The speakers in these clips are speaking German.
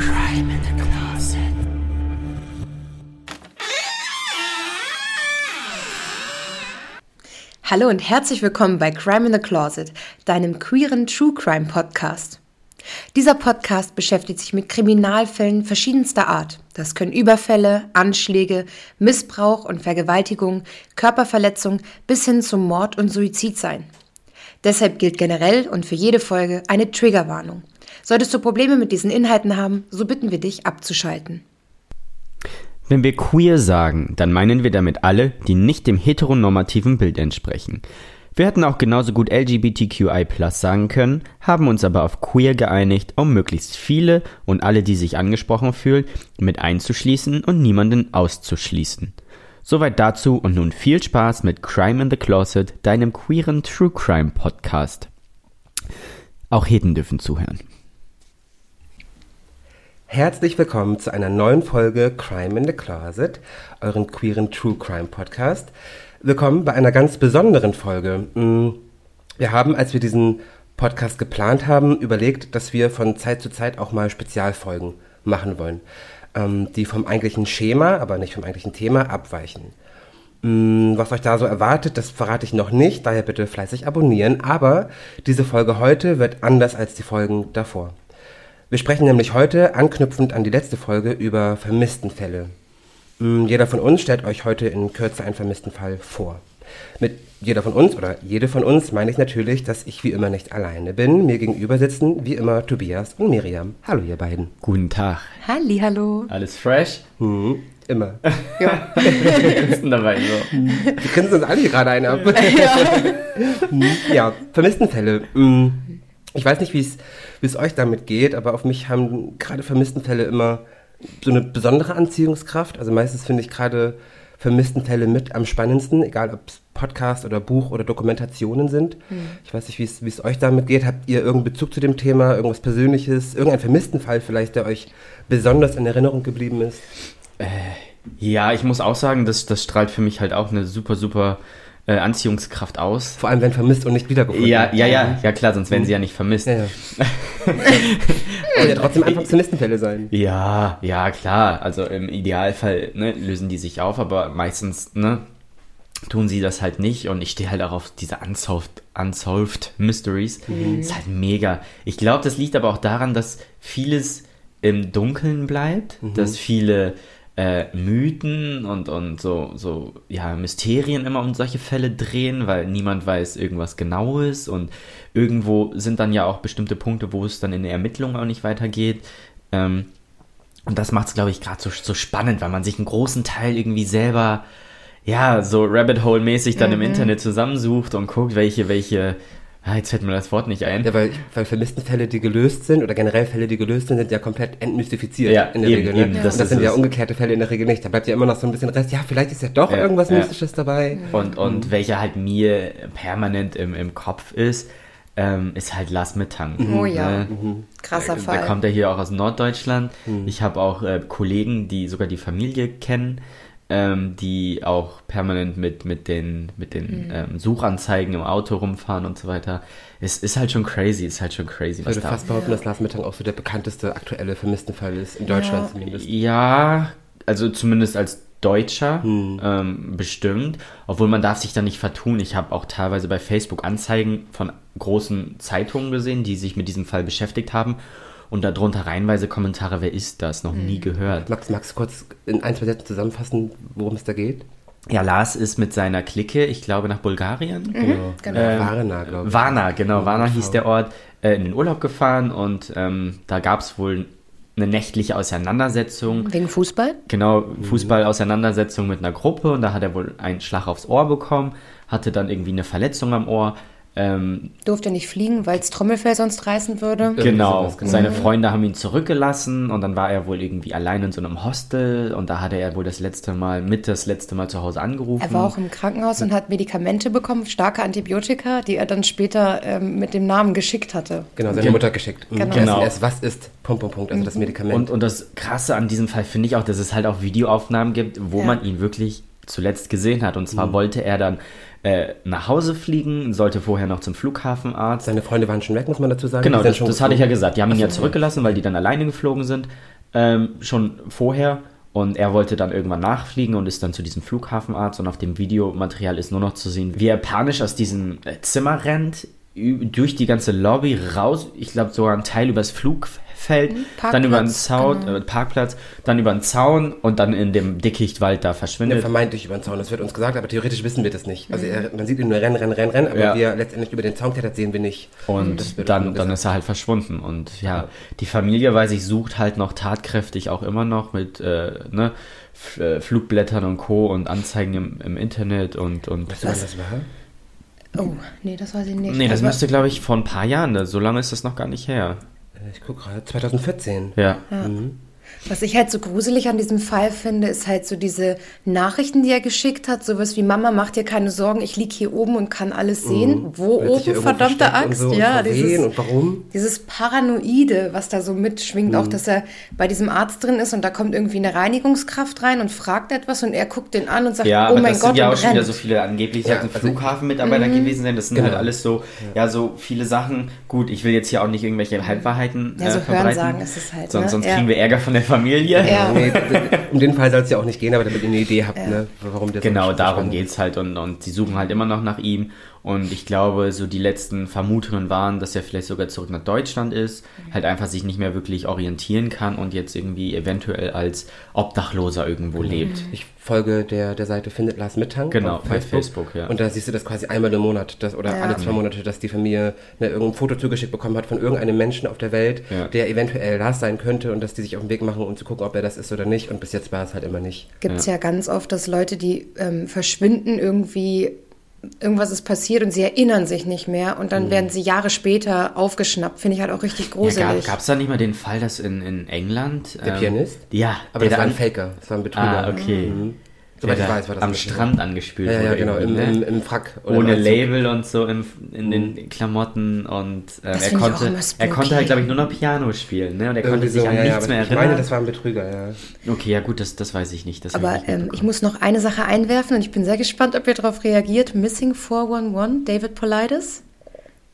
Crime in the Closet. Hallo und herzlich willkommen bei Crime in the Closet, deinem queeren True Crime Podcast. Dieser Podcast beschäftigt sich mit Kriminalfällen verschiedenster Art. Das können Überfälle, Anschläge, Missbrauch und Vergewaltigung, Körperverletzung bis hin zum Mord und Suizid sein. Deshalb gilt generell und für jede Folge eine Triggerwarnung. Solltest du Probleme mit diesen Inhalten haben, so bitten wir dich abzuschalten. Wenn wir queer sagen, dann meinen wir damit alle, die nicht dem heteronormativen Bild entsprechen. Wir hätten auch genauso gut LGBTQI sagen können, haben uns aber auf queer geeinigt, um möglichst viele und alle, die sich angesprochen fühlen, mit einzuschließen und niemanden auszuschließen. Soweit dazu und nun viel Spaß mit Crime in the Closet, deinem queeren True Crime Podcast. Auch Heden dürfen zuhören. Herzlich willkommen zu einer neuen Folge Crime in the Closet, euren queeren True Crime Podcast. Willkommen bei einer ganz besonderen Folge. Mm, wir haben, als wir diesen Podcast geplant haben, überlegt, dass wir von Zeit zu Zeit auch mal Spezialfolgen machen wollen, ähm, die vom eigentlichen Schema, aber nicht vom eigentlichen Thema abweichen. Mm, was euch da so erwartet, das verrate ich noch nicht, daher bitte fleißig abonnieren. Aber diese Folge heute wird anders als die Folgen davor. Wir sprechen nämlich heute, anknüpfend an die letzte Folge, über Vermisstenfälle. Mm, Jeder von uns stellt euch heute in Kürze einen vermissten Fall vor. Mit jeder von uns oder jede von uns meine ich natürlich, dass ich wie immer nicht alleine bin. Mir gegenüber sitzen wie immer Tobias und Miriam. Hallo ihr beiden. Guten Tag. Halli, hallo. Alles fresh? Mhm, immer. Ja. ist denn dabei so? Wir grinsen uns alle gerade einen ab. Mhm, ja, Vermisstenfälle. Mm, Ich weiß nicht, wie es wie es euch damit geht, aber auf mich haben gerade Vermisstenfälle immer so eine besondere Anziehungskraft. Also meistens finde ich gerade Vermisstenfälle mit am spannendsten, egal ob es Podcast oder Buch oder Dokumentationen sind. Ich weiß nicht, wie es euch damit geht. Habt ihr irgendeinen Bezug zu dem Thema, irgendwas Persönliches, irgendeinen Vermisstenfall vielleicht, der euch besonders in Erinnerung geblieben ist? Ja, ich muss auch sagen, das, das strahlt für mich halt auch eine super, super äh, Anziehungskraft aus. Vor allem, wenn vermisst und nicht wiedergefunden. Ja, ja, ja, ja klar, sonst wären sie ja nicht vermisst. Ja, ja. Und ja trotzdem einfach Vermisstenfälle sein. Ja, ja, klar. Also im Idealfall ne, lösen die sich auf, aber meistens ne, tun sie das halt nicht. Und ich stehe halt auch auf diese Unsolved, Unsolved Mysteries. Ist halt mega. Ich glaube, das liegt aber auch daran, dass vieles im Dunkeln bleibt, dass viele äh, Mythen und, und so, so ja, Mysterien immer um solche Fälle drehen, weil niemand weiß irgendwas Genaues und irgendwo sind dann ja auch bestimmte Punkte, wo es dann in der Ermittlung auch nicht weitergeht. Ähm, und das macht es, glaube ich, gerade so, so spannend, weil man sich einen großen Teil irgendwie selber, ja, so Rabbit Hole-mäßig dann im Internet zusammensucht und guckt, welche, welche, ah, jetzt fällt mir das Wort nicht ein. Ja, weil, weil Vermisstenfälle, die gelöst sind, oder generell Fälle, die gelöst sind, sind ja komplett entmystifiziert Ja, in der eben, Regel. Ne? eben, Und das das, sind ja umgekehrte Fälle in der Regel nicht. Da bleibt ja immer noch so ein bisschen Rest. Ja, vielleicht ist ja doch Ja, irgendwas ja. Mystisches dabei. Und, und welcher halt mir permanent im, im Kopf ist, ähm, ist halt Lars Mittang. Oh ja. Ne? Krasser Der Fall. kommt ja hier auch aus Norddeutschland. Ich habe auch äh, Kollegen, die sogar die Familie kennen, ähm, die auch permanent mit, mit den, mit den ähm, Suchanzeigen im Auto rumfahren und so weiter. Es ist halt schon crazy, ist halt schon crazy, Ich würde da fast behaupten, dass Lars Mittag auch so der bekannteste aktuelle Vermisstenfall ist, in Deutschland Ja. zumindest. Ja, also zumindest als Deutscher Hm. ähm, bestimmt. Obwohl man darf sich da nicht vertun. Ich habe auch teilweise bei Facebook Anzeigen von großen Zeitungen gesehen, die sich mit diesem Fall beschäftigt haben. Und darunter reihenweise Kommentare, wer ist das? Noch nie gehört. Max, magst du kurz in ein, zwei Sätzen zusammenfassen, worum es da geht? Ja, Lars ist mit seiner Clique, ich glaube, nach Bulgarien. Genau. Äh, Varna, glaube ich. Varna, genau, Varna hieß der Ort, äh, in den Urlaub gefahren und ähm, da gab es wohl eine nächtliche Auseinandersetzung. Wegen Fußball? Genau, Fußball-Auseinandersetzung mit einer Gruppe und da hat er wohl einen Schlag aufs Ohr bekommen, hatte dann irgendwie eine Verletzung am Ohr. Ähm, Durfte nicht fliegen, weil es Trommelfell sonst reißen würde. genau, genau. seine Freunde haben ihn zurückgelassen und dann war er wohl irgendwie allein in so einem Hostel und da hatte er wohl das letzte Mal, mit das letzte Mal zu Hause angerufen. Er war auch im Krankenhaus und hat Medikamente bekommen, starke Antibiotika, die er dann später ähm, mit dem Namen geschickt hatte. Genau, seine Gen- Mutter geschickt. Mhm. Genau. Genau. SMS, was ist Punkt, Punkt, Punkt, also das Medikament. Und, und das Krasse an diesem Fall finde ich auch, dass es halt auch Videoaufnahmen gibt, wo Ja. man ihn wirklich zuletzt gesehen hat. Und zwar Mhm. wollte er dann äh, nach Hause fliegen, sollte vorher noch zum Flughafenarzt. Seine Freunde waren schon weg, muss man dazu sagen. Genau, das, das hatte ich ja gesagt. Die haben ihn ja zurückgelassen, weil die dann alleine geflogen sind, ähm, schon vorher. Und er wollte dann irgendwann nachfliegen und ist dann zu diesem Flughafenarzt. Und auf dem Videomaterial ist nur noch zu sehen, wie er panisch aus diesem äh, Zimmer rennt, durch die ganze Lobby raus. Ich glaube sogar ein Teil übers Flugfeld, dann über einen Parkplatz, Zaun, genau. äh, Parkplatz, dann über einen Zaun und dann in dem Dickichtwald da Ja, verschwindet. vermeintlich über den Zaun, das wird uns gesagt, aber theoretisch wissen wir das nicht. Also er, man sieht ihn nur rennen, rennen, rennen, rennen, aber Ja. wie er letztendlich über den Zaun klettert, sehen wir nicht. Und dann, dann ist er halt verschwunden. Und ja, die Familie, weiß ich, sucht halt noch tatkräftig auch immer noch mit äh, ne, äh, Flugblättern und Co. und Anzeigen im, im Internet und. und Weißt du, wann das war? Oh, nee, das weiß ich nicht. nee, das Aber- müsste, glaube ich, vor ein paar Jahren, so lange ist das noch gar nicht her. Äh, Ich gucke gerade, 2014. Ja. Was ich halt so gruselig an diesem Fall finde, ist halt so diese Nachrichten, die er geschickt hat. Sowas wie, Mama, mach dir keine Sorgen, ich lieg hier oben und kann alles sehen. Wo hat sich ja oben, verdammte Axt. so ja, dieses, und warum? dieses Paranoide, was da so mitschwingt. Mhm. Auch, dass er bei diesem Arzt drin ist und da kommt irgendwie eine Reinigungskraft rein und fragt etwas und er guckt den an und sagt, Ja, oh aber mein das Gott, sind ja auch schon wieder so viele, angeblich Ja, also- Flughafenmitarbeiter Mhm. gewesen sein. Das sind Genau. halt alles so, ja. so viele Sachen. Gut, ich will jetzt hier auch nicht irgendwelche Halbwahrheiten Ja, so äh, verbreiten. Hörensagen ist es halt, Sonst, ne? sonst Ja. kriegen wir Ärger von der Familie. Ja. Nee, um den Fall soll es ja auch nicht gehen, aber damit ihr eine Idee habt, ne, warum der so Genau, darum verschwunden geht's halt und, und sie suchen halt immer noch nach ihm und ich glaube, so die letzten Vermutungen waren, dass er vielleicht sogar zurück nach Deutschland ist, halt einfach sich nicht mehr wirklich orientieren kann und jetzt irgendwie eventuell als Obdachloser irgendwo lebt. Ich folge der, der Seite Findet Lars Mittank Genau, auf bei Facebook, ja. Und da siehst du das quasi einmal im Monat das, oder Ja. alle zwei Monate, dass die Familie ne, irgendein Foto zugeschickt bekommen hat von irgendeinem Menschen auf der Welt, Ja. der eventuell Lars sein könnte und dass die sich auf den Weg machen, um zu gucken, ob er das ist oder nicht. Und bis jetzt war es halt immer nicht. Gibt es ja. ganz oft, dass Leute, die ähm, verschwinden, irgendwie irgendwas ist passiert und sie erinnern sich nicht mehr und Mhm. dann werden sie Jahre später aufgeschnappt. Finde ich halt auch richtig Ja, gruselig. gab es da nicht mal den Fall, dass in, in England... Der Pianist? Ja, Aber der das war ein Faker, das war ein Betrüger. Ah, okay. Mhm. Soweit der ich weiß, war das am. Strand angespült Ja, ja, wurde. genau, im, ne? im, im Frack. oder ohne. Label und so in, in den Klamotten und ähm, er ich konnte er konnte halt glaube ich nur noch Piano spielen ne und er konnte Irgendwie sich so, an ja, ja, nichts mehr ich erinnern. meine, das war ein Betrüger, ja. okay, ja gut, das, das weiß ich nicht. Aber ich nicht ähm, ich muss noch eine Sache einwerfen und ich bin sehr gespannt, ob ihr darauf reagiert. Missing 411, David Politis.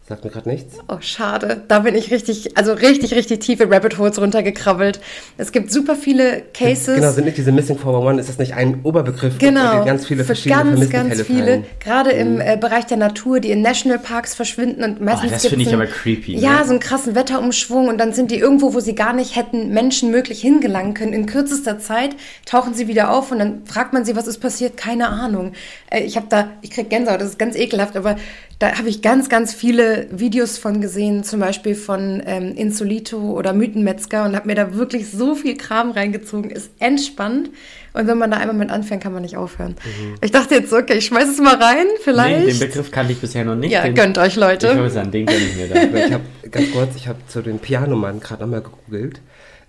Sagt mir gerade nichts. Oh, schade. Da bin ich richtig, also richtig, richtig tief in Rabbit Holes runtergekrabbelt. Es gibt super viele Cases. Genau, sind nicht diese Missing 411, ist das nicht ein Oberbegriff, Genau, der ganz viele für verschiedene ganz, ganz viele, fallen? gerade im äh, Bereich der Natur, die in Nationalparks verschwinden und meistens Oh, das finde ich einen- aber creepy, ne? Ja, so einen krassen Wetterumschwung und dann sind die irgendwo, wo sie gar nicht hätten Menschen möglich hingelangen können. In kürzester Zeit tauchen sie wieder auf und dann fragt man sie, was ist passiert? Keine Ahnung. Äh, ich habe da, ich krieg Gänsehaut, das ist ganz ekelhaft, aber da habe ich ganz, ganz viele Videos von gesehen, zum Beispiel von ähm, Insolito oder Mythenmetzger und habe mir da wirklich so viel Kram reingezogen. Ist entspannt. Und wenn man da einmal mit anfängt, kann man nicht aufhören. Ich dachte jetzt, okay, ich schmeiß es mal rein, vielleicht. Mhm. Nee, den Begriff kannte ich bisher noch nicht. Ja, den, gönnt euch, Leute. Ich würde sagen, den kenne ich mir da. Ich habe ganz kurz, ich habe zu dem Pianomann gerade nochmal gegoogelt.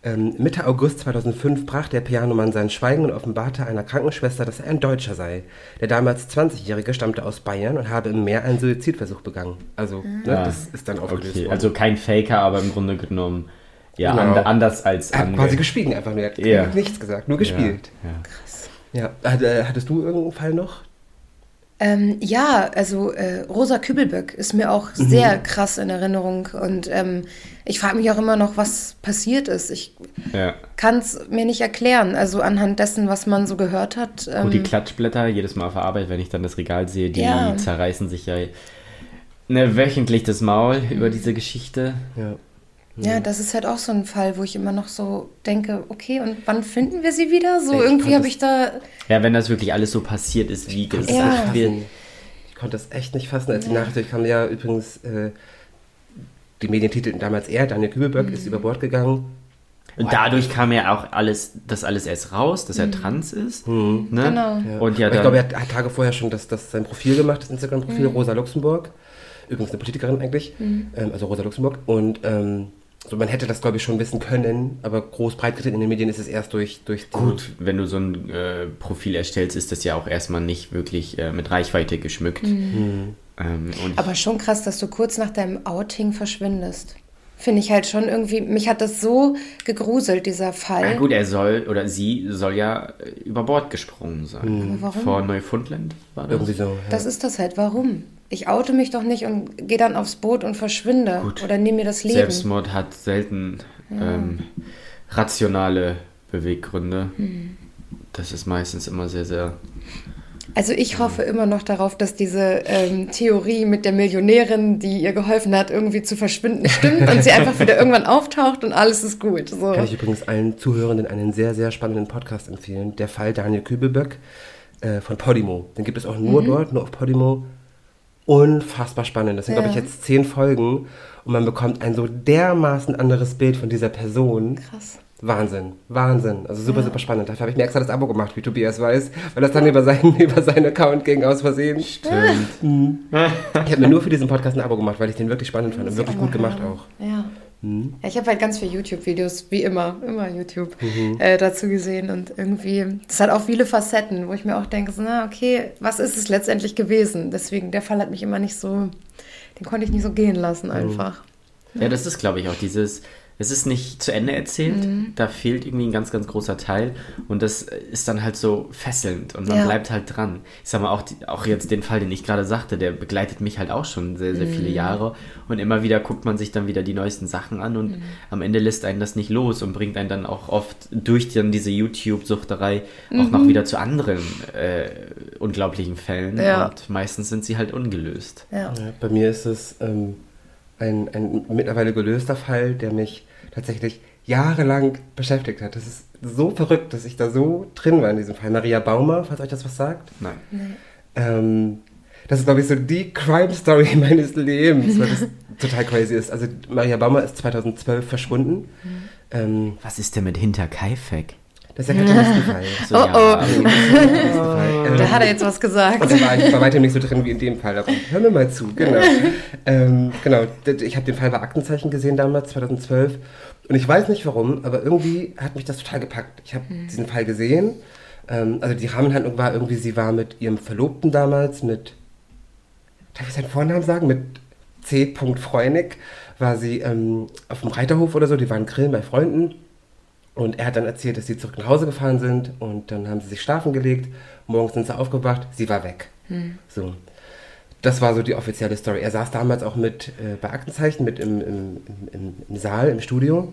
Ähm, Mitte August 2005 brach der Pianomann sein Schweigen und offenbarte einer Krankenschwester, dass er ein Deutscher sei. Der damals 20-Jährige stammte aus Bayern und habe im Meer einen Suizidversuch begangen. Also, ne, Ah, das ist dann aufgelöst Okay, worden. also kein Faker, aber im Grunde genommen ja Genau. and, anders als er hat quasi geschwiegen einfach nur. Er hat Ja. nichts gesagt, nur gespielt. Ja, ja. Ja. Hat, äh, hattest du irgendeinen Fall noch? Ähm, ja, also äh, Rosa Kübelböck ist mir auch Mhm. sehr krass in Erinnerung und ähm, ich frage mich auch immer noch, was passiert ist. Ich ja. kann es mir nicht erklären, also anhand dessen, was man so gehört hat. Ähm, Gut, die Klatschblätter, jedes Mal auf der Arbeit, wenn ich dann das Regal sehe, die Ja. zerreißen sich ja ne, wöchentlich das Maul über diese Geschichte. Ja. ja, das ist halt auch so ein Fall, wo ich immer noch so denke, okay, und wann finden wir sie wieder? So Ich irgendwie habe ich da, Ja, wenn das wirklich alles so passiert ist, wie gesagt Ja. Ich konnte es echt nicht fassen, als die Nachricht kam. Ja, übrigens, äh, die Medien titelten damals er, Daniel Kübelberg, ist über Bord gegangen. Und dadurch kam ja auch alles, das alles erst raus, dass er trans ist. Ne? Genau. Und ja, Aber ich glaube, er hat, hat Tage vorher schon das, das sein Profil gemacht, das Instagram-Profil, Rosa Luxemburg. Übrigens eine Politikerin eigentlich, ähm, also Rosa Luxemburg. Und ähm, so, man hätte das, glaube ich, schon wissen können, aber groß breitgetreten in den Medien ist es erst durch, durch gut, wenn du so ein äh, Profil erstellst, ist das ja auch erstmal nicht wirklich äh, mit Reichweite geschmückt. Ähm, und aber schon krass, dass du kurz nach deinem Outing verschwindest. finde ich halt schon irgendwie, mich hat das so gegruselt, dieser Fall. Na gut, er soll oder sie soll ja äh, über Bord gesprungen sein. Aber warum? Vor Neufundland war das. Irgendwie so. Ja. Das ist das halt. Warum? Ich oute mich doch nicht und gehe dann aufs Boot und verschwinde. Gut. Oder nehme mir das Leben. Selbstmord hat selten ähm, rationale Beweggründe. Hm. Das ist meistens immer sehr, sehr. Also ich hoffe immer noch darauf, dass diese ähm, Theorie mit der Millionärin, die ihr geholfen hat, irgendwie zu verschwinden, stimmt und sie einfach wieder irgendwann auftaucht und alles ist gut. So. Kann ich übrigens allen Zuhörenden einen sehr, sehr spannenden Podcast empfehlen. Der Fall Daniel Kübelböck äh, von Podimo. Den gibt es auch nur dort, nur auf Podimo. Unfassbar spannend. Das sind, glaube ich, Ja. jetzt zehn Folgen und man bekommt ein so dermaßen anderes Bild von dieser Person. Krass. Wahnsinn, Wahnsinn. Also super, super spannend. Dafür habe ich mir extra das Abo gemacht, wie Tobias weiß, weil das dann über seinen, über seinen Account ging aus Versehen. Stimmt. Ich habe mir nur für diesen Podcast ein Abo gemacht, weil ich den wirklich spannend fand und wirklich ich gut gemacht haben. auch. Ja. Mhm. Ja, Ich habe halt ganz viele YouTube-Videos, wie immer, immer YouTube, Mhm. äh, dazu gesehen. Und irgendwie, das hat auch viele Facetten, wo ich mir auch denke, so, na, okay, was ist es letztendlich gewesen? Deswegen, der Fall hat mich immer nicht so, den konnte ich nicht so gehen lassen einfach. Ja, das ist, glaube ich, auch dieses. Es ist nicht zu Ende erzählt, Mhm. da fehlt irgendwie ein ganz, ganz großer Teil und das ist dann halt so fesselnd und man Ja. bleibt halt dran. Ich sag mal, auch, die, auch jetzt den Fall, den ich gerade sagte, der begleitet mich halt auch schon sehr, sehr Mhm. viele Jahre und immer wieder guckt man sich dann wieder die neuesten Sachen an und Mhm. am Ende lässt einen das nicht los und bringt einen dann auch oft durch dann diese YouTube-Suchterei auch Mhm. noch wieder zu anderen äh, unglaublichen Fällen Ja. und meistens sind sie halt ungelöst. Ja. Ja, bei mir ist es ähm, ein, ein mittlerweile gelöster Fall, der mich tatsächlich jahrelang beschäftigt hat. Das ist so verrückt, dass ich da so drin war in diesem Fall. Maria Baumer, falls euch das was sagt. Nein. Ähm, das ist, glaube ich, so die Crime-Story meines Lebens, weil das total crazy ist. Also Maria Baumer ist 2012 verschwunden. Ähm, Was ist denn mit Hinterkaifeck? Das ist der Katanistenfall. So, Oh, oh. Ähm, Da hat er jetzt was gesagt. Und da war ich bei weitem nicht so drin wie in dem Fall. Aber hör mir mal zu, genau. ähm, genau, ich habe den Fall bei Aktenzeichen gesehen damals, 2012. Und ich weiß nicht warum, aber irgendwie hat mich das total gepackt. Ich habe diesen Fall gesehen. Ähm, also die Rahmenhandlung war irgendwie, sie war mit ihrem Verlobten damals, mit, darf ich seinen Vornamen sagen? Mit C. Freunig war sie ähm, auf dem Reiterhof oder so, die waren grillen bei Freunden. Und er hat dann erzählt, dass sie zurück nach Hause gefahren sind und dann haben sie sich schlafen gelegt. Morgens sind sie aufgewacht, sie war weg. So. Das war so die offizielle Story. Er saß damals auch mit äh, bei Aktenzeichen, mit im, im, im, im, Saal, im Studio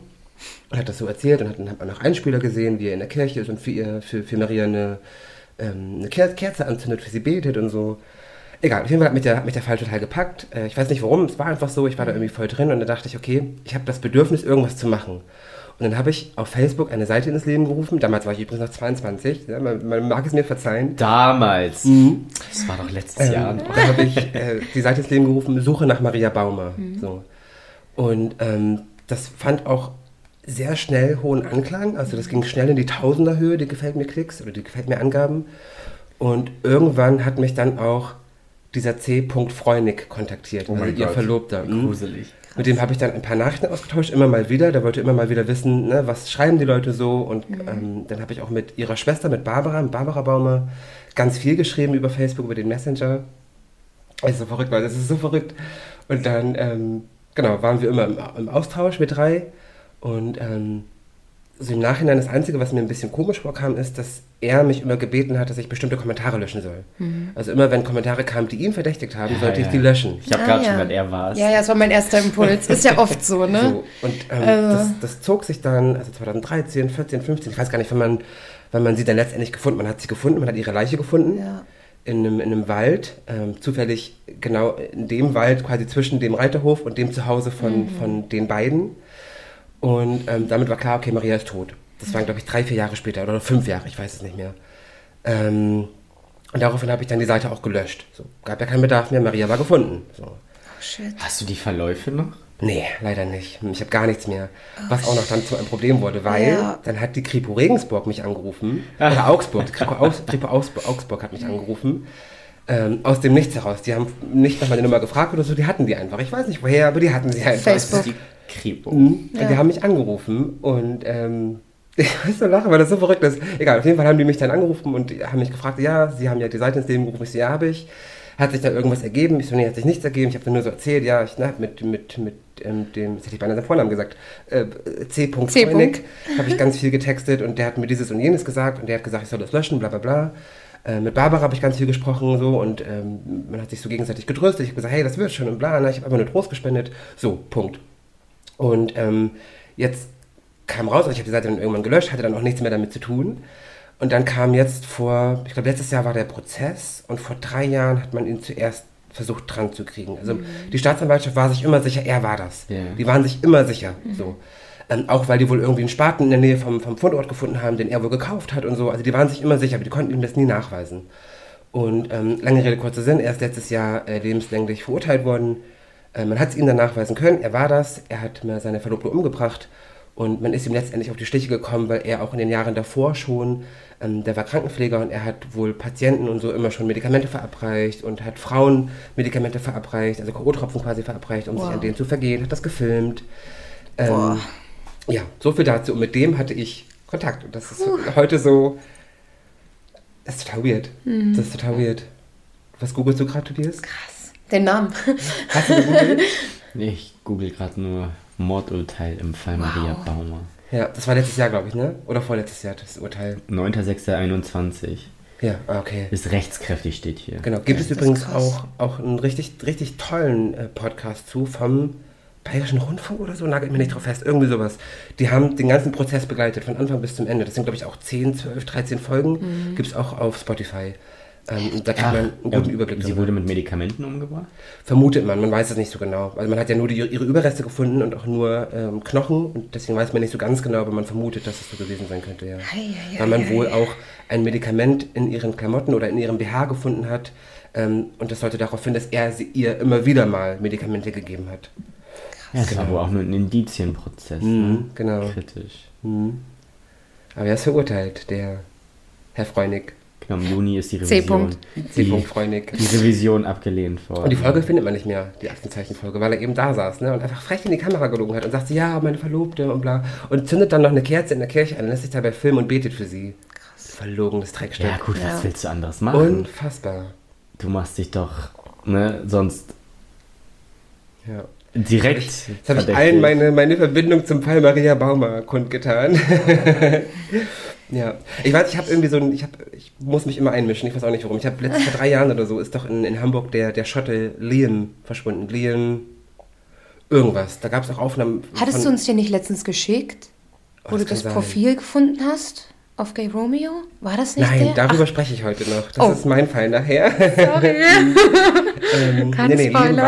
und hat das so erzählt und hat, dann hat man noch Einspieler gesehen, wie er in der Kirche ist und für, ihr, für, für Maria eine, ähm, eine Ker Kerze anzündet, für sie betet und so. Egal, auf jeden Fall hat mich der, hat mich der Fall total gepackt. Äh, ich weiß nicht warum, es war einfach so, ich war da irgendwie voll drin und dann dachte ich, okay, ich habe das Bedürfnis, irgendwas zu machen. Und dann habe ich auf Facebook eine Seite ins Leben gerufen. Damals war ich übrigens noch 22. Ja, man, man mag es mir verzeihen. Damals. Das war doch letztes Jahr. Ähm, da habe ich äh, die Seite ins Leben gerufen, Suche nach Maria Baumer. So. Und ähm, das fand auch sehr schnell hohen Anklang. Also das ging schnell in die Tausenderhöhe, die gefällt mir Klicks oder die gefällt mir Angaben. Und irgendwann hat mich dann auch dieser C. Freunig kontaktiert, also mein ihr Gott. Verlobter. Mhm. Gruselig. Mit dem habe ich dann ein paar Nachrichten ausgetauscht, immer mal wieder. Der wollte immer mal wieder wissen, ne, was schreiben die Leute so. Und ähm, dann habe ich auch mit ihrer Schwester, mit Barbara, mit Barbara Baumer, ganz viel geschrieben über Facebook, über den Messenger. Das ist so verrückt, weil das ist so verrückt. Und dann, ähm, genau, waren wir immer im, im Austausch mit drei. Und ähm, so im Nachhinein das Einzige, was mir ein bisschen komisch vorkam, ist, dass er mich immer gebeten hat, dass ich bestimmte Kommentare löschen soll. Also immer, wenn Kommentare kamen, die ihn verdächtigt haben, sollte ich ja. die löschen. Ich habe Ah, gerade ja. schon gedacht, er war es. Ja, ja, das war mein erster Impuls. Ist ja oft so, ne? So, und ähm, Also- das, das zog sich dann, also 2013, 14, 15, ich weiß gar nicht, wann man, wann man sie dann letztendlich gefunden Man hat sie gefunden, man hat ihre Leiche gefunden. Ja. In einem, in einem Wald, ähm, zufällig genau in dem Wald, quasi zwischen dem Reiterhof und dem Zuhause von, von den beiden. Und ähm, damit war klar, okay, Maria ist tot. Das waren, glaube ich, drei, vier Jahre später oder fünf Jahre, ich weiß es nicht mehr. Ähm, und daraufhin habe ich dann die Seite auch gelöscht. So, gab ja keinen Bedarf mehr, Maria war gefunden. So. Oh, shit. Hast du die Verläufe noch? Nee, leider nicht. Ich habe gar nichts mehr. Was auch noch dann zu einem Problem wurde, weil Ja. dann hat die Kripo Regensburg mich angerufen. Oder Augsburg. Die Kripo, Aus, Kripo Augsburg, Augsburg hat mich angerufen. Ähm, aus dem Nichts heraus. Die haben nicht nach meiner Nummer gefragt oder so, die hatten die einfach. Ich weiß nicht woher, aber die hatten sie einfach. Facebook. Die Kripo. Mhm. Ja. Die haben mich angerufen und ähm, ich weiß so lachen, weil das so verrückt ist. Egal, auf jeden Fall haben die mich dann angerufen und haben mich gefragt, ja, sie haben ja die Seite ins Leben gerufen. Ich so, ja, habe ich. hat sich da irgendwas ergeben? Ich so, nee, hat sich nichts ergeben. Ich habe nur so erzählt, ja, ich ne, mit, mit, mit ähm, dem, das hätte ich beinahe seinen Vornamen gesagt, äh, C. C. Habe ich ganz viel getextet und der hat mir dieses und jenes gesagt und der hat gesagt, ich soll das löschen, bla bla bla. Äh, mit Barbara habe ich ganz viel gesprochen so und ähm, man hat sich so gegenseitig getröstet. Ich habe gesagt, hey, das wird schon und bla. Na, ich habe einfach nur Trost gespendet. So, Punkt. Und ähm, jetzt kam raus, also ich habe die Seite dann irgendwann gelöscht, hatte dann auch nichts mehr damit zu tun. Und dann kam jetzt vor, ich glaube letztes Jahr war der Prozess und vor drei Jahren hat man ihn zuerst versucht dran zu kriegen. Also die Staatsanwaltschaft war sich immer sicher, er war das. Ja. Die waren sich immer sicher. So. Ähm, auch weil die wohl irgendwie einen Spaten in der Nähe vom, vom Fundort gefunden haben, den er wohl gekauft hat und so. Also die waren sich immer sicher, aber die konnten ihm das nie nachweisen. Und ähm, lange Rede, kurzer Sinn, er ist letztes Jahr äh, lebenslänglich verurteilt worden. Äh, man hat es ihm dann nachweisen können, er war das, er hat mir seine Verlobte umgebracht und man ist ihm letztendlich auf die Stiche gekommen, weil er auch in den Jahren davor schon, ähm, der war Krankenpfleger und er hat wohl Patienten und so immer schon Medikamente verabreicht und hat Frauen Medikamente verabreicht, also K.O.-Tropfen quasi verabreicht, um Wow. sich an denen zu vergehen, hat das gefilmt. Ähm, ja, so viel dazu. Und mit dem hatte ich Kontakt. Und das ist heute so. Das ist total weird. Mhm. Das ist total weird. Was googelst du gerade, Tobias? Krass. Den Namen. Hast du gegoogelt? Ich google gerade nur Mordurteil im Fall Maria Baumer. ja, das war letztes Jahr, glaube ich, ne? Oder vorletztes Jahr, das Urteil. 9.6.21. Ja, ah, okay. Ist rechtskräftig, steht hier. Genau. Gibt es das ist übrigens auch, auch einen richtig, richtig tollen äh, Podcast zu vom Bayerischen Rundfunk oder so, nagelt mir nicht drauf fest, irgendwie sowas. Die haben den ganzen Prozess begleitet, von Anfang bis zum Ende. Das sind, glaube ich, auch 10, 12, 13 Folgen. Mhm. Gibt es auch auf Spotify. Ähm, und da kriegt Ach, man einen guten ja, Überblick Sie darüber. wurde mit Medikamenten umgebracht? Vermutet man, man weiß es nicht so genau. Also man hat ja nur die, ihre Überreste gefunden und auch nur ähm, Knochen und deswegen weiß man nicht so ganz genau, aber man vermutet, dass es so gewesen sein könnte, ja. Ei, ei, Weil man ei, wohl ei. auch ein Medikament in ihren Klamotten oder in ihrem BH gefunden hat ähm, und das sollte darauf hin, dass er sie, ihr immer wieder mal Medikamente gegeben hat. Ja, das war wohl auch nur ein Indizienprozess. Mhm, Ne? genau. Kritisch. Aber er ist verurteilt, der Herr Freunig, Genau, im Juni ist die. Revision. C. Die, Freunig. die Revision abgelehnt worden. Und die Folge findet man nicht mehr, die Aktenzeichenfolge, weil er eben da saß ne, und einfach frech in die Kamera gelogen hat und sagte, ja, meine Verlobte und bla. Und zündet dann noch eine Kerze in der Kirche an, lässt sich dabei filmen und betet für sie. Verlogenes Dreckstück. Ja, gut, Ja. was willst du anderes machen? Unfassbar. Du machst dich doch, ne, sonst Ja. direkt. Jetzt habe ich allen meine, meine Verbindung zum Fall Maria Baumer kundgetan. ja. Ich weiß, ich habe irgendwie so ein, ich, hab, ich muss mich immer einmischen, ich weiß auch nicht warum. Ich habe letztes vor drei Jahren oder so, ist doch in, in Hamburg der, der Schotte Liam verschwunden. Liam irgendwas. Da gab es auch Aufnahmen Hattest du von, uns den nicht letztens geschickt? Wo Oh, du das das kann sein. Profil gefunden hast? Auf Gay Romeo? War das nicht Nein, der? darüber spreche ich heute noch. Das Oh. ist mein Fall nachher. Ach, sorry. ähm, Kein nee, nee, Liam war ein,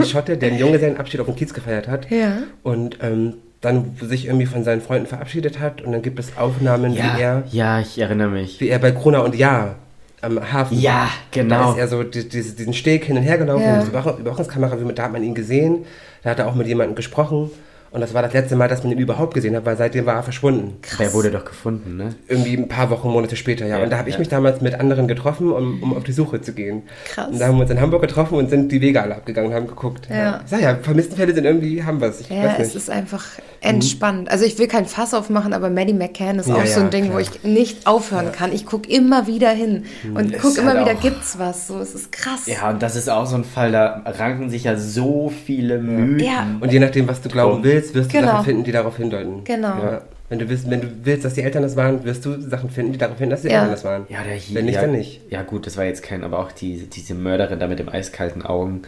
ein Schotte, der einen Junggesellenabschied auf dem Kiez gefeiert hat. Ja. Und ähm, dann sich irgendwie von seinen Freunden verabschiedet hat. Und dann gibt es Aufnahmen, Ja, wie er ja, ich erinnere mich. wie er bei Krona und Ja am Hafen. Ja, Da genau. ist er so die, diese- diesen Steg hin und her gelaufen, Ja. Überwach- Überwachungskamera, da hat man ihn gesehen, da hat er auch mit jemandem gesprochen und das war das letzte Mal, dass man ihn überhaupt gesehen hat, weil seitdem war er verschwunden. Der wurde doch gefunden, ne? Irgendwie ein paar Wochen, Monate später, ja. Ja, und da habe ich ja. mich damals mit anderen getroffen, um, um auf die Suche zu gehen. Krass. Und da haben wir uns in Hamburg getroffen und sind die Wege alle abgegangen und haben geguckt. Ja. Ich sag ja, vermissten Fälle sind irgendwie, haben wir's. Ich Ja, weiß es nicht. ist einfach entspannt. Also ich will kein Fass aufmachen, aber Maddie McCann ist Ja, auch so ja, ein Ding, wo klar. ich nicht aufhören kann. Ich gucke immer wieder hin und Ist gucke immer halt wieder, gibt's was? So, es ist krass. Ja, und das ist auch so ein Fall, da ranken sich ja so viele Mythen. Ja. Und je nachdem, was du glauben Und- willst, wirst du Genau. Sachen finden, die darauf hindeuten. Genau. Ja. Wenn, du willst, wenn du willst, dass die Eltern das waren, wirst du Sachen finden, die darauf hindeuten, dass die Ja. Eltern das waren. Ja, der hier. Wenn nicht, ja, dann nicht. Ja, gut, das war jetzt kein, aber auch die, diese Mörderin da mit dem eiskalten Augen.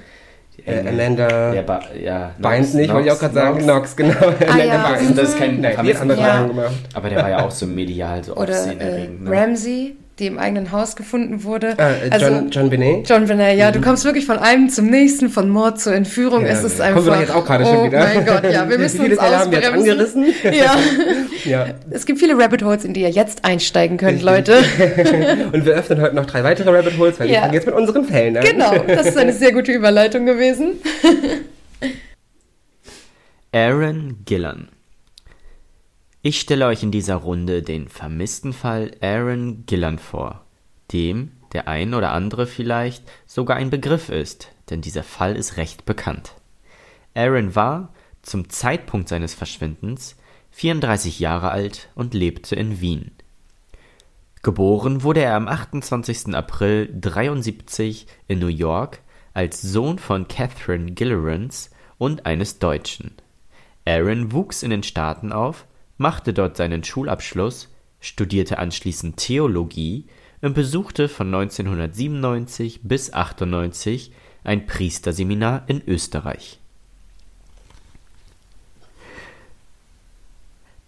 Äh. Amanda Der ba ja, Beins nicht, wollte ich auch gerade sagen. Nox, genau. Ah, ja. Mhm. Das ist kein Nein, die andere Ja. Gemacht. Aber der war ja auch so medial, so Oder äh, aufsehenerregend. ne? Ramsey, die im eigenen Haus gefunden wurde. Äh, also, John, John Benet. John Benet, ja, du kommst wirklich von einem zum nächsten, von Mord zur Entführung. Ja, es ist kommen einfach. wir doch jetzt auch gerade oh schon wieder. mein Gott, ja, wir müssen uns Fälle haben wir jetzt ausbremsen. angerissen? Ja, Ja. es gibt viele Rabbit Holes, in die ihr jetzt einsteigen könnt, Leute. Und wir öffnen heute noch drei weitere Rabbit Holes, weil Ja. wir fangen jetzt mit unseren Fällen an. Genau, das ist eine sehr gute Überleitung gewesen. Aaron Gillan. Ich stelle euch in dieser Runde den vermissten Fall Aaron Gillan vor, dem der ein oder andere vielleicht sogar ein Begriff ist, denn dieser Fall ist recht bekannt. Aaron war, zum Zeitpunkt seines Verschwindens, 34 Jahre alt und lebte in Wien. Geboren wurde er am 28. April 73 in New York als Sohn von Catherine Gillibrand und eines Deutschen. Aaron wuchs in den Staaten auf, machte dort seinen Schulabschluss, studierte anschließend Theologie und besuchte von 1997 bis 98 ein Priesterseminar in Österreich.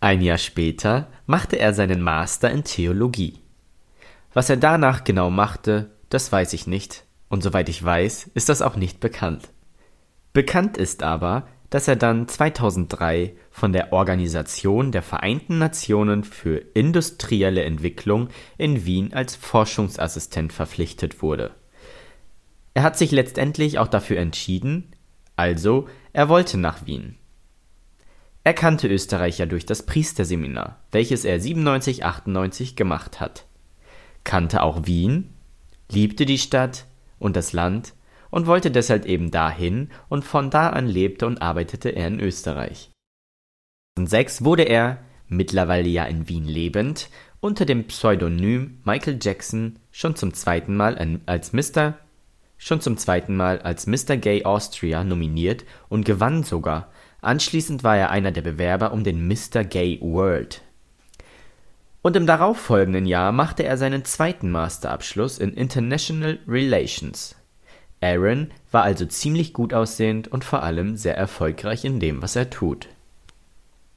Ein Jahr später machte er seinen Master in Theologie. Was er danach genau machte, das weiß ich nicht, und soweit ich weiß, ist das auch nicht bekannt. Bekannt ist aber, dass er dann 2003 von der Organisation der Vereinten Nationen für industrielle Entwicklung in Wien als Forschungsassistent verpflichtet wurde. Er hat sich letztendlich auch dafür entschieden, also er wollte nach Wien. Er kannte Österreich ja durch das Priesterseminar, welches er 97, 98 gemacht hat, kannte auch Wien, liebte die Stadt und das Land und wollte deshalb eben dahin und von da an lebte und arbeitete er in Österreich. 2006 wurde er, mittlerweile ja in Wien lebend, unter dem Pseudonym Michael Jackson schon zum zweiten Mal als Mr. schon zum zweiten Mal als Mr. Gay Austria nominiert und gewann sogar Anschließend war er einer der Bewerber um den Mr. Gay World. Und im darauffolgenden Jahr machte er seinen zweiten Masterabschluss in International Relations. Aaron war also ziemlich gut aussehend und vor allem sehr erfolgreich in dem, was er tut.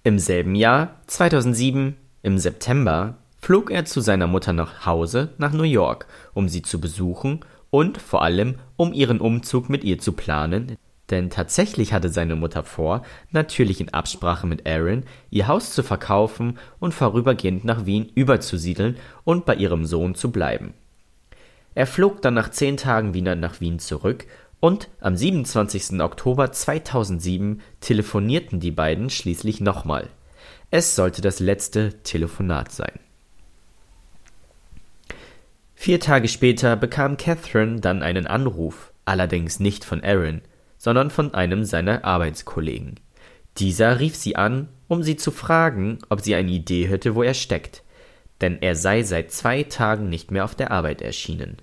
Im selben Jahr, 2007, im September, flog er zu seiner Mutter nach Hause nach New York, um sie zu besuchen und vor allem um ihren Umzug mit ihr zu planen, denn tatsächlich hatte seine Mutter vor, natürlich in Absprache mit Aaron, ihr Haus zu verkaufen und vorübergehend nach Wien überzusiedeln und bei ihrem Sohn zu bleiben. Er flog dann nach zehn Tagen wieder nach Wien zurück und am 27. Oktober 2007 telefonierten die beiden schließlich nochmal. Es sollte das letzte Telefonat sein. Vier Tage später bekam Catherine dann einen Anruf, allerdings nicht von Aaron, sondern von einem seiner Arbeitskollegen. Dieser rief sie an, um sie zu fragen, ob sie eine Idee hätte, wo er steckt, denn er sei seit zwei Tagen nicht mehr auf der Arbeit erschienen.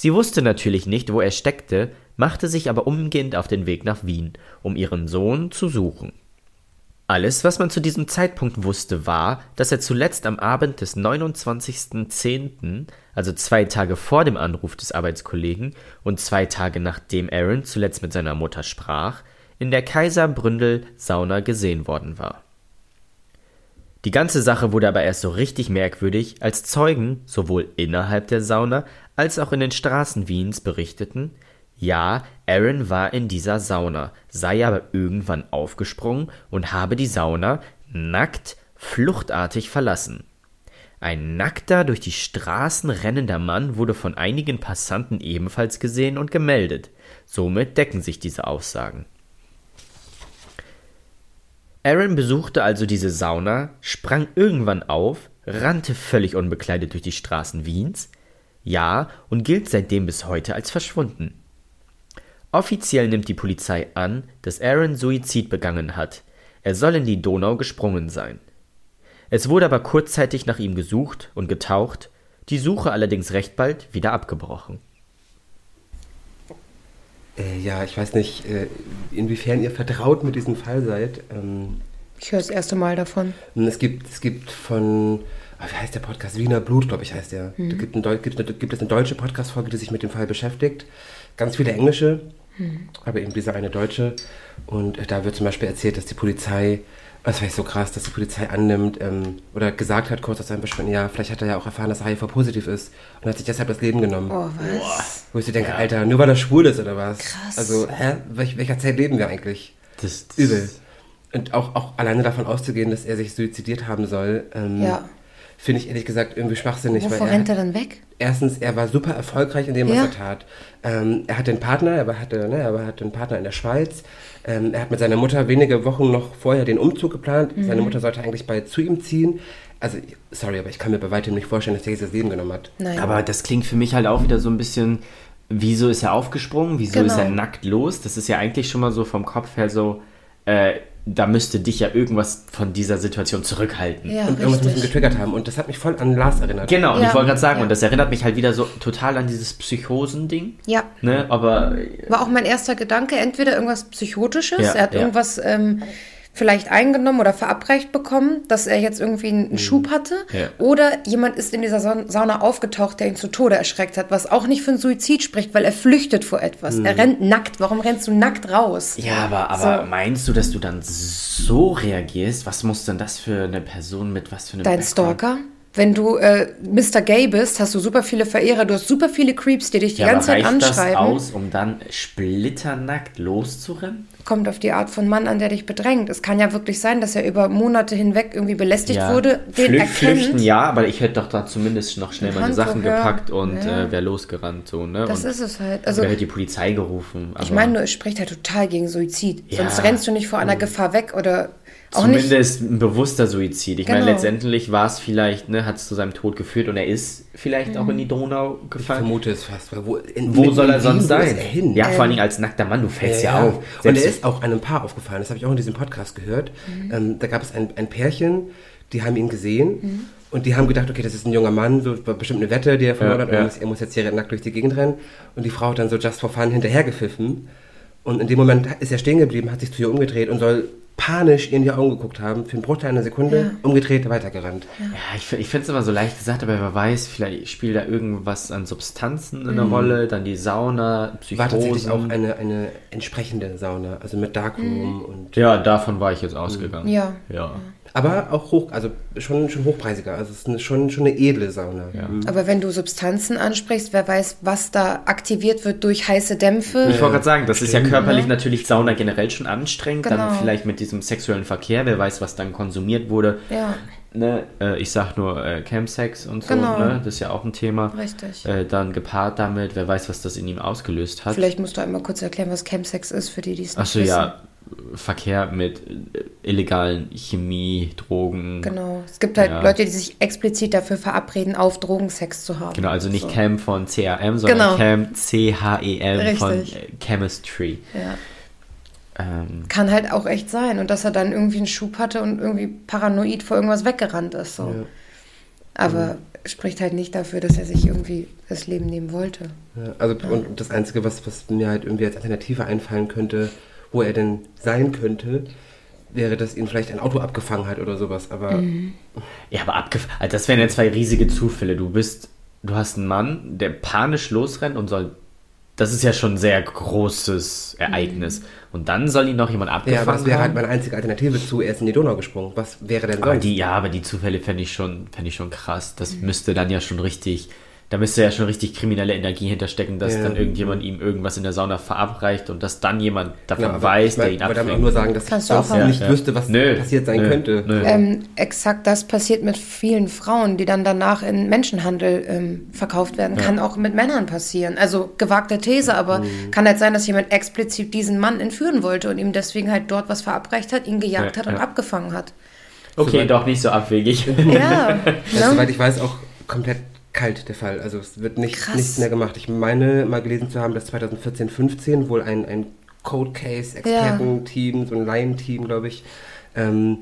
Sie wusste natürlich nicht, wo er steckte, machte sich aber umgehend auf den Weg nach Wien, um ihren Sohn zu suchen. Alles, was man zu diesem Zeitpunkt wusste, war, dass er zuletzt am Abend des 29.10., also zwei Tage vor dem Anruf des Arbeitskollegen und zwei Tage nachdem Aaron zuletzt mit seiner Mutter sprach, in der Kaiserbründel Sauna gesehen worden war. Die ganze Sache wurde aber erst so richtig merkwürdig, als Zeugen sowohl innerhalb der Sauna als auch in den Straßen Wiens berichteten, ja, Aaron war in dieser Sauna, sei aber irgendwann aufgesprungen und habe die Sauna nackt, fluchtartig verlassen. Ein nackter, durch die Straßen rennender Mann wurde von einigen Passanten ebenfalls gesehen und gemeldet. Somit decken sich diese Aussagen. Aaron besuchte also diese Sauna, sprang irgendwann auf, rannte völlig unbekleidet durch die Straßen Wiens, ja, und gilt seitdem bis heute als verschwunden. Offiziell nimmt die Polizei an, dass Aaron Suizid begangen hat. Er soll in die Donau gesprungen sein. Es wurde aber kurzzeitig nach ihm gesucht und getaucht, die Suche allerdings recht bald wieder abgebrochen. Äh, ja, ich weiß nicht, äh, inwiefern ihr vertraut mit diesem Fall seid. Ähm, ich höre das erste Mal davon. Es gibt, es gibt von, wie heißt der Podcast? Wiener Blut, glaube ich, heißt der. Mhm. Da gibt, ein, gibt, gibt es eine deutsche Podcast-Folge, die sich mit dem Fall beschäftigt. Ganz viele englische Mhm. Aber eben diese eine Deutsche. Und da wird zum Beispiel erzählt, dass die Polizei, das war ich so krass, dass die Polizei annimmt ähm, oder gesagt hat kurz aus seinem Verschwinden, ja, vielleicht hat er ja auch erfahren, dass HIV positiv ist und hat sich deshalb das Leben genommen. Oh, was? Wo ich so denke, ja. Alter, nur weil er schwul ist oder was? Krass. Also, hä? Welch, welcher Zeit leben wir eigentlich? Das, das Übel. Und auch, auch alleine davon auszugehen, dass er sich suizidiert haben soll. Ähm, ja finde ich ehrlich gesagt irgendwie schwachsinnig. Wovor weil er, rennt er dann weg? Erstens, er war super erfolgreich in dem, was ja. er tat. Ähm, er hatte einen Partner, er hatte, ne, er hatte einen Partner in der Schweiz. Ähm, er hat mit seiner Mutter wenige Wochen noch vorher den Umzug geplant. Mhm. Seine Mutter sollte eigentlich bald zu ihm ziehen. Also, sorry, aber ich kann mir bei weitem nicht vorstellen, dass er dieses Leben genommen hat. Nein. Aber das klingt für mich halt auch wieder so ein bisschen, wieso ist er aufgesprungen? Wieso genau. ist er nackt los? Das ist ja eigentlich schon mal so vom Kopf her so, äh, da müsste dich ja irgendwas von dieser Situation zurückhalten. Ja, Und irgendwas müssen getriggert haben. Und das hat mich voll an Lars erinnert. Genau, und Ja. ich wollte gerade sagen, Ja. und das erinnert mich halt wieder so total an dieses Psychosen-Ding. Ja. Ne, aber War auch mein erster Gedanke, entweder irgendwas Psychotisches, Ja, er hat ja. irgendwas ähm, vielleicht eingenommen oder verabreicht bekommen, dass er jetzt irgendwie einen Schub hatte, Mhm. Ja. oder jemand ist in dieser Sa- Sauna aufgetaucht, der ihn zu Tode erschreckt hat, was auch nicht für einen Suizid spricht, weil er flüchtet vor etwas. Er rennt nackt. Warum rennst du nackt raus? Ja, aber, aber So. meinst du, dass du dann so reagierst? Was muss denn das für eine Person mit was für einem Dein Background? Stalker? Wenn du äh, Mr. Gay bist, hast du super viele Verehrer, du hast super viele Creeps, die dich die Ja, ganze Zeit reicht das anschreiben. aus, um dann splitternackt loszurennen? Kommt auf die Art von Mann an, der dich bedrängt. Es kann ja wirklich sein, dass er über Monate hinweg irgendwie belästigt wurde, den Flü erkennt. Flüchten ja, aber ich hätte doch da zumindest noch schnell Ein meine Sachen ja. gepackt und Ja. äh, wäre losgerannt. So, ne? Das und, ist es halt. Also, oder hätte die Polizei gerufen. ich meine nur, es spricht halt total gegen Suizid. Ja. Sonst rennst du nicht vor einer Gefahr weg oder. Zumindest ein bewusster Suizid. Ich meine, Genau. letztendlich war es vielleicht, ne, hat es zu seinem Tod geführt und er ist vielleicht auch in die Donau Ich gefallen. vermute es fast. Weil wo in, Wo soll er sonst sein? ist er hin? Ja, vor allen Dingen als nackter Mann, du fällst ja, auf. Und Selbst er ist auch einem Paar aufgefallen, das habe ich auch in diesem Podcast gehört. Ähm, da gab es ein, ein Pärchen, die haben ihn gesehen und die haben gedacht, okay, das ist ein junger Mann, so bestimmt eine Wette, die er verloren Ja, hat, und er ja. muss, er muss jetzt hier nackt durch die Gegend rennen. Und die Frau hat dann so just for fun hinterhergepfiffen. Und in dem Moment ist er stehen geblieben, hat sich zu ihr umgedreht und soll panisch ihr in die Augen geguckt haben, für einen Bruchteil einer Sekunde, umgedreht, weitergerannt. Ja, ich, fi- ich finde es immer so leicht gesagt, aber wer weiß, vielleicht spielt da irgendwas an Substanzen eine Rolle, dann die Sauna, War tatsächlich auch eine, eine entsprechende Sauna, also mit Darkroom und ja, davon war ich jetzt ausgegangen. Ja. Ja. Aber auch hoch, also schon, schon hochpreisiger. Also es ist eine, schon, schon eine edle Sauna. Mhm. Aber wenn du Substanzen ansprichst, wer weiß, was da aktiviert wird durch heiße Dämpfe. Ich wollte gerade sagen, das ist ja körperlich Ja. natürlich Sauna generell schon anstrengend. Genau. Dann vielleicht mit diesem sexuellen Verkehr, wer weiß, was dann konsumiert wurde. Ja, Ne? Äh, ich sag nur äh, Campsex und so, Genau. ne? das ist ja auch ein Thema. richtig. Äh, dann gepaart damit, wer weiß, was das in ihm ausgelöst hat. Vielleicht musst du einmal kurz erklären, was Chemsex ist, für die, die es nicht Achso, wissen. ja, Verkehr mit illegalen Chemie, Drogen. Genau. Es gibt halt Ja. Leute, die sich explizit dafür verabreden, auf Drogensex zu haben. Genau, also nicht So. Chem von CAM, sondern Genau. Chem C-H-E-M von äh, Chemistry. Ja. Ähm, Kann halt auch echt sein. Und dass er dann irgendwie einen Schub hatte und irgendwie paranoid vor irgendwas weggerannt ist. So. Ja. Aber spricht halt nicht dafür, dass er sich irgendwie das Leben nehmen wollte. Ja, also und das Einzige, was, was mir halt irgendwie als Alternative einfallen könnte, wo er denn sein könnte, wäre, dass ihn vielleicht ein Auto abgefangen hat oder sowas. Aber Mhm. ja, aber abgef also das wären ja zwei riesige Zufälle. Du bist, du hast einen Mann, der panisch losrennt und soll. Das ist ja schon ein sehr großes Ereignis. Und dann soll ihn noch jemand ja, abgefangen aber das wäre halt haben. meine einzige Alternative zu, er ist in die Donau gesprungen. Was wäre denn Aber sonst? die, ja, aber die Zufälle fände ich schon, fände ich schon krass. Das müsste dann ja schon richtig, da müsste ja schon richtig kriminelle Energie hinterstecken, dass Ja. dann irgendjemand ihm irgendwas in der Sauna verabreicht und dass dann jemand davon Ja, aber weiß, ich mein, der ihn aber dann auch abfängt. nur sagen, dass Kannst ich nicht Ja, ja. wüsste, was Nö, passiert sein nö, könnte. nö. Ähm, exakt das passiert mit vielen Frauen, die dann danach in Menschenhandel ähm, verkauft werden. Kann auch mit Männern passieren. Also gewagte These, aber Mhm. kann halt sein, dass jemand explizit diesen Mann entführen wollte und ihm deswegen halt dort was verabreicht hat, ihn gejagt Ja, hat und ja. abgefangen hat. Okay, Soweit- doch nicht so abwegig. Ja, Das ist, ne? soweit ich weiß, auch komplett kalt der Fall. Also es wird nicht, Krass. nichts mehr gemacht. Ich meine mal gelesen zu haben, dass 2014, 15 wohl ein, ein Code Case Expertenteam, so ein Laienteam, glaube ich, ähm,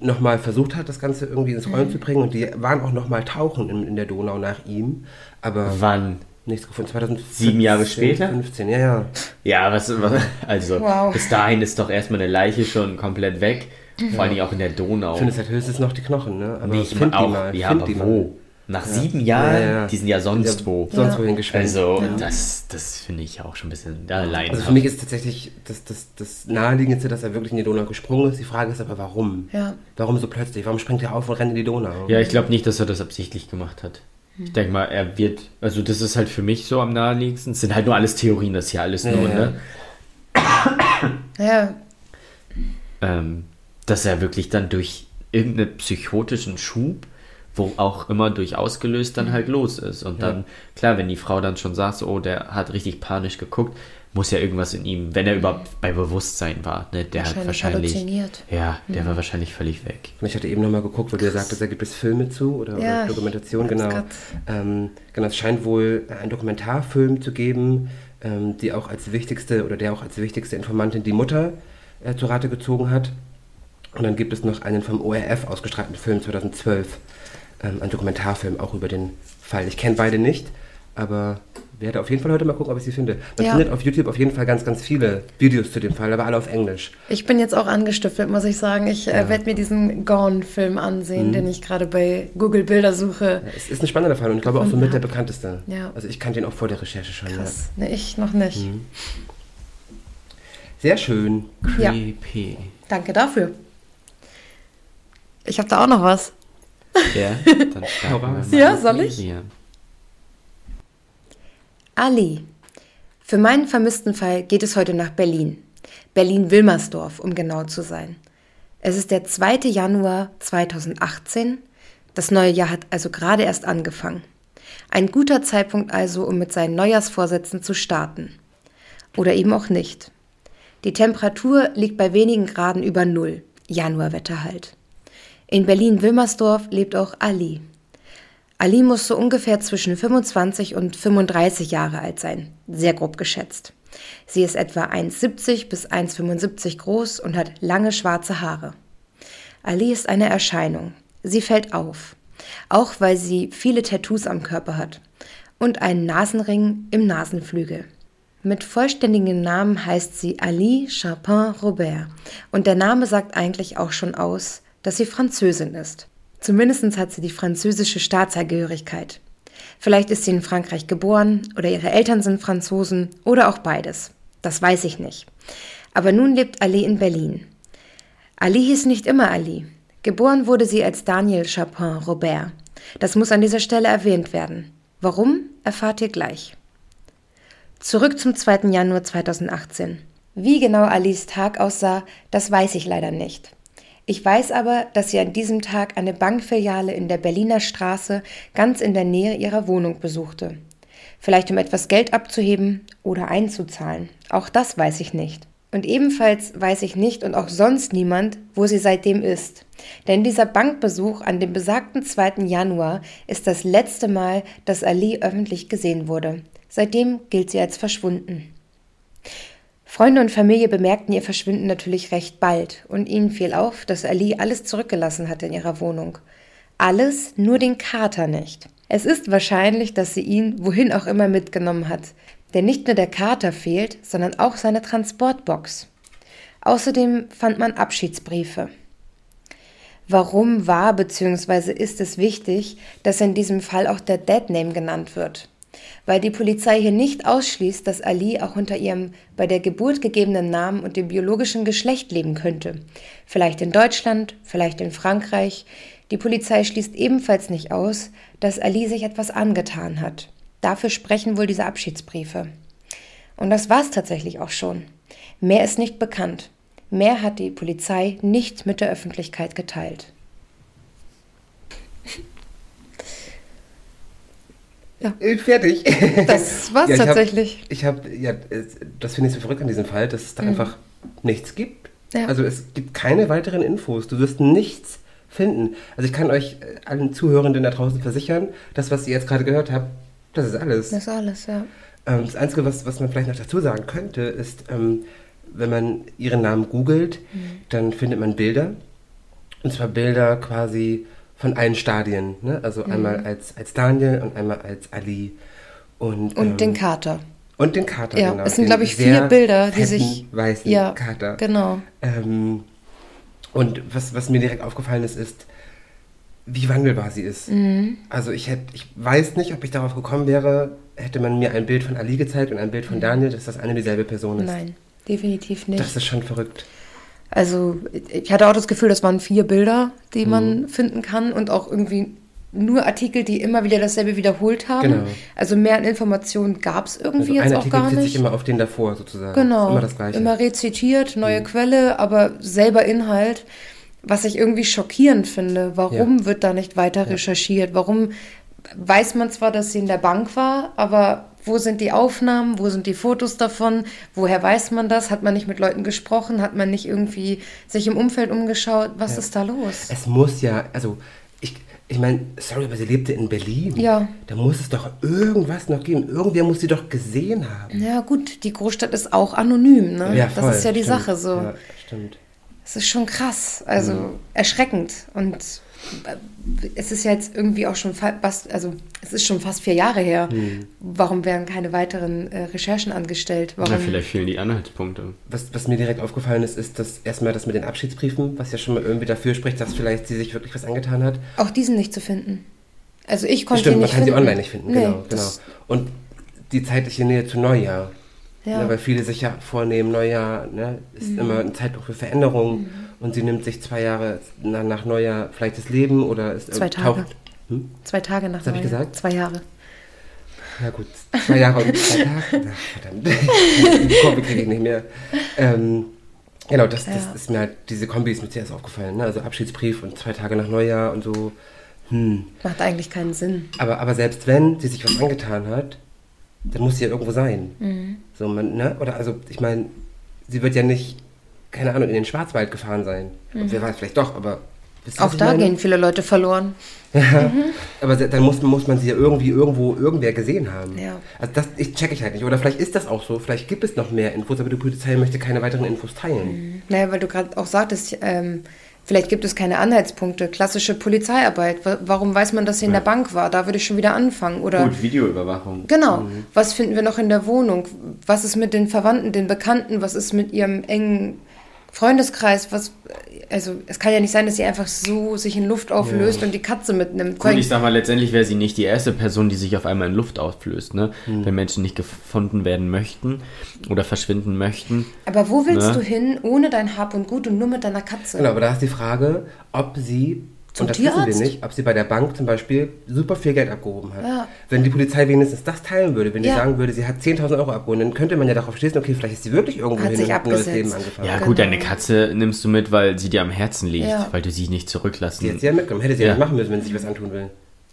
nochmal versucht hat, das Ganze irgendwie ins Mhm. Rollen zu bringen. Und die waren auch nochmal tauchen in, in der Donau nach ihm. Aber Wann? nichts gefunden. 2014, Sieben Jahre später? 15, ja, ja. Ja, was, was also Wow. bis dahin ist doch erstmal eine Leiche schon komplett weg. Vor allen Dingen auch in der Donau. Ich finde es halt höchstens noch die Knochen, ne? Aber Nicht find auch, die mal. ja, find aber die wo? Mal. Nach sieben Jahren? Ja, ja. Die sind ja sonst Ja, wo. Sonst Ja. wohin geschwemmt. Also, Ja. das, das finde ich auch schon ein bisschen ja, laienhaft. Also für mich ist tatsächlich das, das, das Naheliegendste, dass er wirklich in die Donau gesprungen ist. Die Frage ist aber, warum? Ja. Warum so plötzlich? Warum springt er auf und rennt in die Donau? Ja, ich glaube nicht, dass er das absichtlich gemacht hat. Ich denke mal, er wird, also das ist halt für mich so am naheliegendsten. Es sind halt nur alles Theorien, das hier alles Ja, nur, ja. ne? ja, Ähm, dass er wirklich dann durch irgendeinen psychotischen Schub, wo auch immer durch ausgelöst, dann halt los ist. Und dann, klar, wenn die Frau dann schon sagt, so, oh, der hat richtig panisch geguckt, muss ja irgendwas in ihm, wenn er überhaupt bei Bewusstsein war, ne, der hat Wahrscheinlich wahrscheinlich, halluziniert. ja, der war wahrscheinlich völlig weg. Und ich hatte eben nochmal geguckt, wo du gesagt hast, da gibt es Filme zu oder, Ja, oder Dokumentation, genau. Ähm, genau. Es scheint wohl einen Dokumentarfilm zu geben, ähm, die auch als wichtigste oder der auch als wichtigste Informantin die Mutter äh, zu Rate gezogen hat. Und dann gibt es noch einen vom ORF ausgestrahlten Film 2012, ähm, ein Dokumentarfilm auch über den Fall. Ich kenne beide nicht, aber werde auf jeden Fall heute mal gucken, ob ich sie finde. Man Ja. findet auf YouTube auf jeden Fall ganz, ganz viele Videos zu dem Fall, aber alle auf Englisch. Ich bin jetzt auch angestiftet, muss ich sagen. Ich äh, werde mir diesen Gone-Film ansehen, Mhm. den ich gerade bei Google Bilder suche. Es ist ein spannender Fall und ich glaube auch so Gefunden mit der bekannteste. Ja. Also ich kannte ihn auch vor der Recherche schon. Ja. Krass. Ne, ich noch nicht. Mhm. Sehr schön. Ja. Creepy. Danke dafür. Ich habe da auch noch was. Ja, dann starten wir Ja, soll ich? mir. Ali. Für meinen vermissten Fall geht es heute nach Berlin. Berlin-Wilmersdorf, um genau zu sein. Es ist der 2. Januar 2018. Das neue Jahr hat also gerade erst angefangen. Ein guter Zeitpunkt also, um mit seinen Neujahrsvorsätzen zu starten. Oder eben auch nicht. Die Temperatur liegt bei wenigen Graden über Null. Januarwetter halt. In Berlin-Wilmersdorf lebt auch Ali. Ali muss so ungefähr zwischen 25 und 35 Jahre alt sein, sehr grob geschätzt. Sie ist etwa 1,70 bis 1,75 groß und hat lange schwarze Haare. Ali ist eine Erscheinung. Sie fällt auf, auch weil sie viele Tattoos am Körper hat und einen Nasenring im Nasenflügel. Mit vollständigem Namen heißt sie Ali Chapin Robert und der Name sagt eigentlich auch schon aus, dass sie Französin ist. Zumindest hat sie die französische Staatsangehörigkeit. Vielleicht ist sie in Frankreich geboren oder ihre Eltern sind Franzosen oder auch beides. Das weiß ich nicht. Aber nun lebt Ali in Berlin. Ali hieß nicht immer Ali. Geboren wurde sie als Daniel Chapin Robert. Das muss an dieser Stelle erwähnt werden. Warum, erfahrt ihr gleich. Zurück zum 2. Januar 2018. Wie genau Alis Tag aussah, das weiß ich leider nicht. Ich weiß aber, dass sie an diesem Tag eine Bankfiliale in der Berliner Straße ganz in der Nähe ihrer Wohnung besuchte. Vielleicht um etwas Geld abzuheben oder einzuzahlen. Auch das weiß ich nicht. Und ebenfalls weiß ich nicht und auch sonst niemand, wo sie seitdem ist. Denn dieser Bankbesuch an dem besagten 2. Januar ist das letzte Mal, dass Ali öffentlich gesehen wurde. Seitdem gilt sie als verschwunden. Freunde und Familie bemerkten ihr Verschwinden natürlich recht bald und ihnen fiel auf, dass Ali alles zurückgelassen hatte in ihrer Wohnung. Alles, nur den Kater nicht. Es ist wahrscheinlich, dass sie ihn wohin auch immer mitgenommen hat. Denn nicht nur der Kater fehlt, sondern auch seine Transportbox. Außerdem fand man Abschiedsbriefe. Warum war bzw. ist es wichtig, dass in diesem Fall auch der Deadname genannt wird? Weil die Polizei hier nicht ausschließt, dass Ali auch unter ihrem bei der Geburt gegebenen Namen und dem biologischen Geschlecht leben könnte. Vielleicht in Deutschland, vielleicht in Frankreich. Die Polizei schließt ebenfalls nicht aus, dass Ali sich etwas angetan hat. Dafür sprechen wohl diese Abschiedsbriefe. Und das war's tatsächlich auch schon. Mehr ist nicht bekannt. Mehr hat die Polizei nicht mit der Öffentlichkeit geteilt. Äh, Fertig. Das war's Ja, ich hab- tatsächlich. Ich habe, ja, das finde ich so verrückt an diesem Fall, dass es da einfach nichts gibt. Ja. Also es gibt keine weiteren Infos. Du wirst nichts finden. Also ich kann euch äh, allen Zuhörenden da draußen versichern, das, was ihr jetzt gerade gehört habt, das ist alles. Das ist alles, ja. Ähm, das Einzige, was, was man vielleicht noch dazu sagen könnte, ist, ähm, wenn man ihren Namen googelt, dann findet man Bilder. Und zwar Bilder quasi von allen Stadien. Ne? Also einmal als, als Daniel und einmal als Ali. Und, Und ähm, den Kater. Und den Kater, Ja, genau. es sind, glaube ich, vier Bilder, die sich. weißen ja, Kater. genau. Ähm, und was, was mir direkt aufgefallen ist, ist, wie wandelbar sie ist. Mhm. Also ich hätte, ich weiß nicht, ob ich darauf gekommen wäre, hätte man mir ein Bild von Ali gezeigt und ein Bild von Daniel, dass das eine dieselbe Person ist. Mhm. Nein, definitiv nicht. Das ist schon verrückt. Also ich hatte auch das Gefühl, das waren vier Bilder, die Mhm. man finden kann und auch irgendwie nur Artikel, die immer wieder dasselbe wiederholt haben. Genau. Also mehr an Informationen gab es irgendwie Also ein jetzt auch Artikel gar bezieht nicht. sich immer auf den davor sozusagen. genau. Immer das Gleiche. Mhm. Immer rezitiert, neue Quelle, aber selber Inhalt. Was ich irgendwie schockierend finde. Warum Ja. wird da nicht weiter recherchiert? Warum weiß man zwar, dass sie in der Bank war, aber wo sind die Aufnahmen? Wo sind die Fotos davon? Woher weiß man das? Hat man nicht mit Leuten gesprochen? Hat man nicht irgendwie sich im Umfeld umgeschaut? Was ist da los? Es muss ja, also ich, ich meine, sorry, aber sie lebte in Berlin. Ja. Da muss es doch irgendwas noch geben. Irgendwer muss sie doch gesehen haben. Ja, gut, die Großstadt ist auch anonym, ne? Ja, voll, das ist ja die stimmt. Sache so. Ja, stimmt. es ist schon krass, also Mhm. erschreckend. Und es ist ja jetzt irgendwie auch schon fast, also es ist schon fast vier Jahre her. Mhm. Warum werden keine weiteren äh, Recherchen angestellt? Warum? Ja, vielleicht fehlen die Anhaltspunkte. Was, was mir direkt aufgefallen ist, ist dass erstmal das mit den Abschiedsbriefen, was ja schon mal irgendwie dafür spricht, dass vielleicht sie sich wirklich was angetan hat. Auch diesen nicht zu finden. Also ich konnte Stimmt, ihn man kann finden. sie online nicht finden, Nee, genau, genau. Und die zeitliche Nähe zu Neujahr. Ja. Ne, weil viele sich ja vornehmen, Neujahr ne, ist Mhm. immer ein Zeitpunkt für Veränderung und sie nimmt sich zwei Jahre nach, nach Neujahr vielleicht das Leben oder ist Zwei Tage. taucht. Hm? Zwei Tage nach Was hab ich Neujahr. gesagt? Zwei Jahre. Ja gut, zwei Jahre und zwei Tage. Ach, verdammt. Die Kombi kriege ich nicht mehr. Ähm, genau, das, das Ja. ist mir halt, diese Kombi ist mir zuerst aufgefallen. Ne? Also Abschiedsbrief und zwei Tage nach Neujahr und so. Hm. Macht eigentlich keinen Sinn. Aber, aber selbst wenn sie sich was angetan hat, dann muss sie ja irgendwo sein. Mhm. So, man, ne? Oder also, ich meine, sie wird ja nicht, keine Ahnung, in den Schwarzwald gefahren sein. Und wer weiß, vielleicht doch, aber. Auch da meine? gehen viele Leute verloren. Aber se- dann muss, muss man sie ja irgendwie irgendwo irgendwer gesehen haben. Ja. Also das ich check ich halt nicht. Oder vielleicht ist das auch so. Vielleicht gibt es noch mehr Infos, aber die Polizei möchte keine weiteren Infos teilen. Naja, weil du gerade auch sagtest, ähm, vielleicht gibt es keine Anhaltspunkte. Klassische Polizeiarbeit. Wa- Warum weiß man, dass sie in der Bank war? Da würde ich schon wieder anfangen. Oder Gut, Videoüberwachung. genau, was finden wir noch in der Wohnung? Was ist mit den Verwandten, den Bekannten? Was ist mit ihrem engen Freundeskreis? Was, also es kann ja nicht sein, dass sie einfach so sich in Luft auflöst und die Katze mitnimmt. Gut, ich sag mal, letztendlich wäre sie nicht die erste Person, die sich auf einmal in Luft auflöst, ne? Hm. Wenn Menschen nicht gefunden werden möchten oder verschwinden möchten. Aber wo willst Ne? du hin ohne dein Hab und Gut und nur mit deiner Katze? Genau, aber da ist die Frage, ob sie, Zum und das wissen wir Tierarzt? nicht, ob sie bei der Bank zum Beispiel super viel Geld abgehoben hat. Ja. Wenn die Polizei wenigstens das teilen würde, wenn die Ja. sagen würde, sie hat 10.000 Euro abgehoben, dann könnte man ja darauf schließen, okay, vielleicht ist sie wirklich irgendwo Hat hin sich und hat ein neues abgesetzt. Leben angefangen. Ja, gut, deine Katze nimmst du mit, weil sie dir am Herzen liegt, Ja. weil du sie nicht zurücklassen Die hat sie ja mitgenommen, hätte sie ja. Ja. nicht machen müssen, wenn sie sich was antun will.